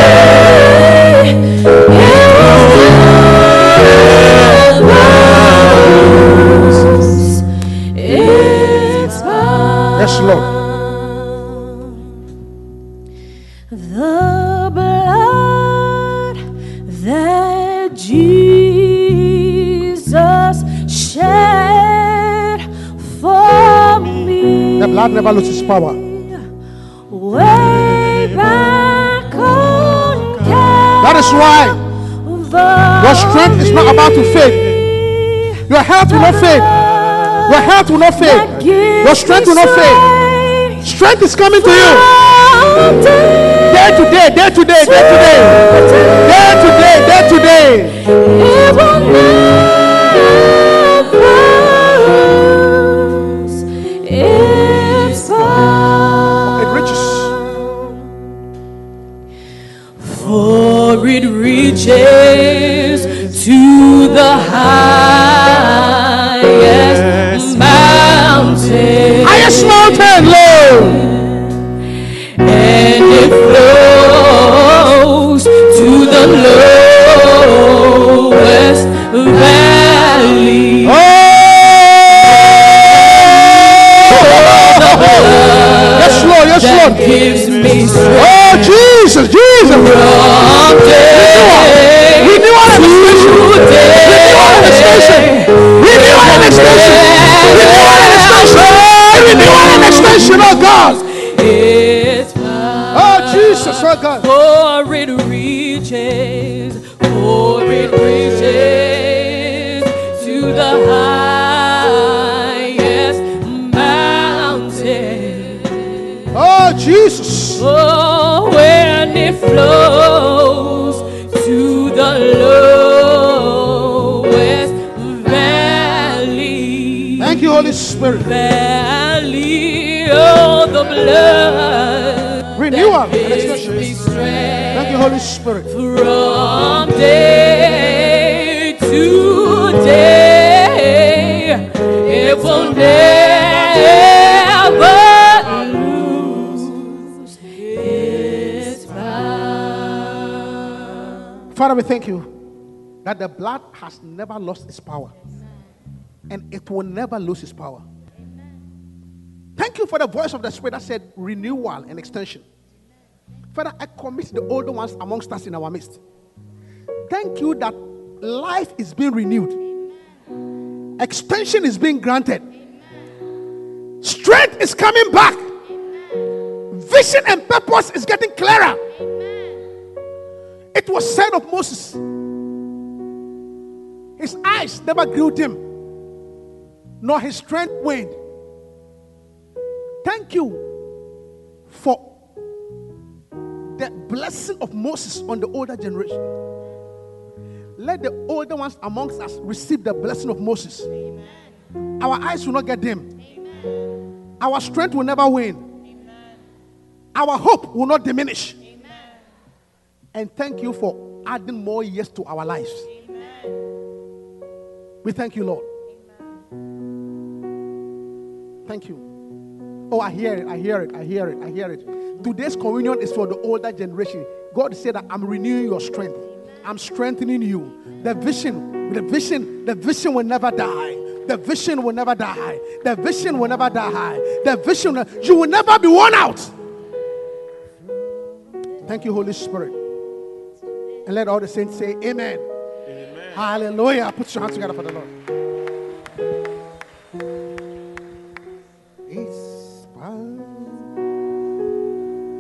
Yes, Lord. Blood never loses power. Way back on That is why your strength is not about to fade. Your health will not fade. Your health will not fade. Your strength will not fade. Strength is coming to you. Day to day, day to day, day to day. Day to day, day to day. Reaches to the highest mountain. Highest mountain, Lord. and it flows to the lowest valley. Oh! Yes, Lord. Yes, Lord. gives me oh, strength Oh, Jesus, Jesus. From day Renewal and extension. Spirit. Valley of the blood. Renewal and gives extension. me strength Thank you, Holy Spirit. from day to day. It will never lose its power. Father, we thank you that the blood has never lost its power and it will never lose its power. Thank you for the voice of the Spirit that said renewal and extension. Father, I commit the older ones amongst us in our midst. Thank you that life is being renewed, extension is being granted, strength is coming back, vision and purpose is getting clearer. It was said of Moses, his eyes never grew dim, nor his strength waned. Thank you for the blessing of Moses on the older generation. Let the older ones amongst us receive the blessing of Moses. Our eyes will not get dim, our strength will never wane, our hope will not diminish. And thank you for adding more years to our lives. We thank you, Lord. Thank you. Oh, I hear it, I hear it, I hear it, I hear it. Today's communion is for the older generation. God said that I'm renewing your strength. I'm strengthening you. The vision, the vision, the vision will never die. The vision will never die. The vision will never die. The vision, you will never be worn out. Thank you, Holy Spirit. And let all the saints say, Amen. Hallelujah. Put your hands together for the Lord.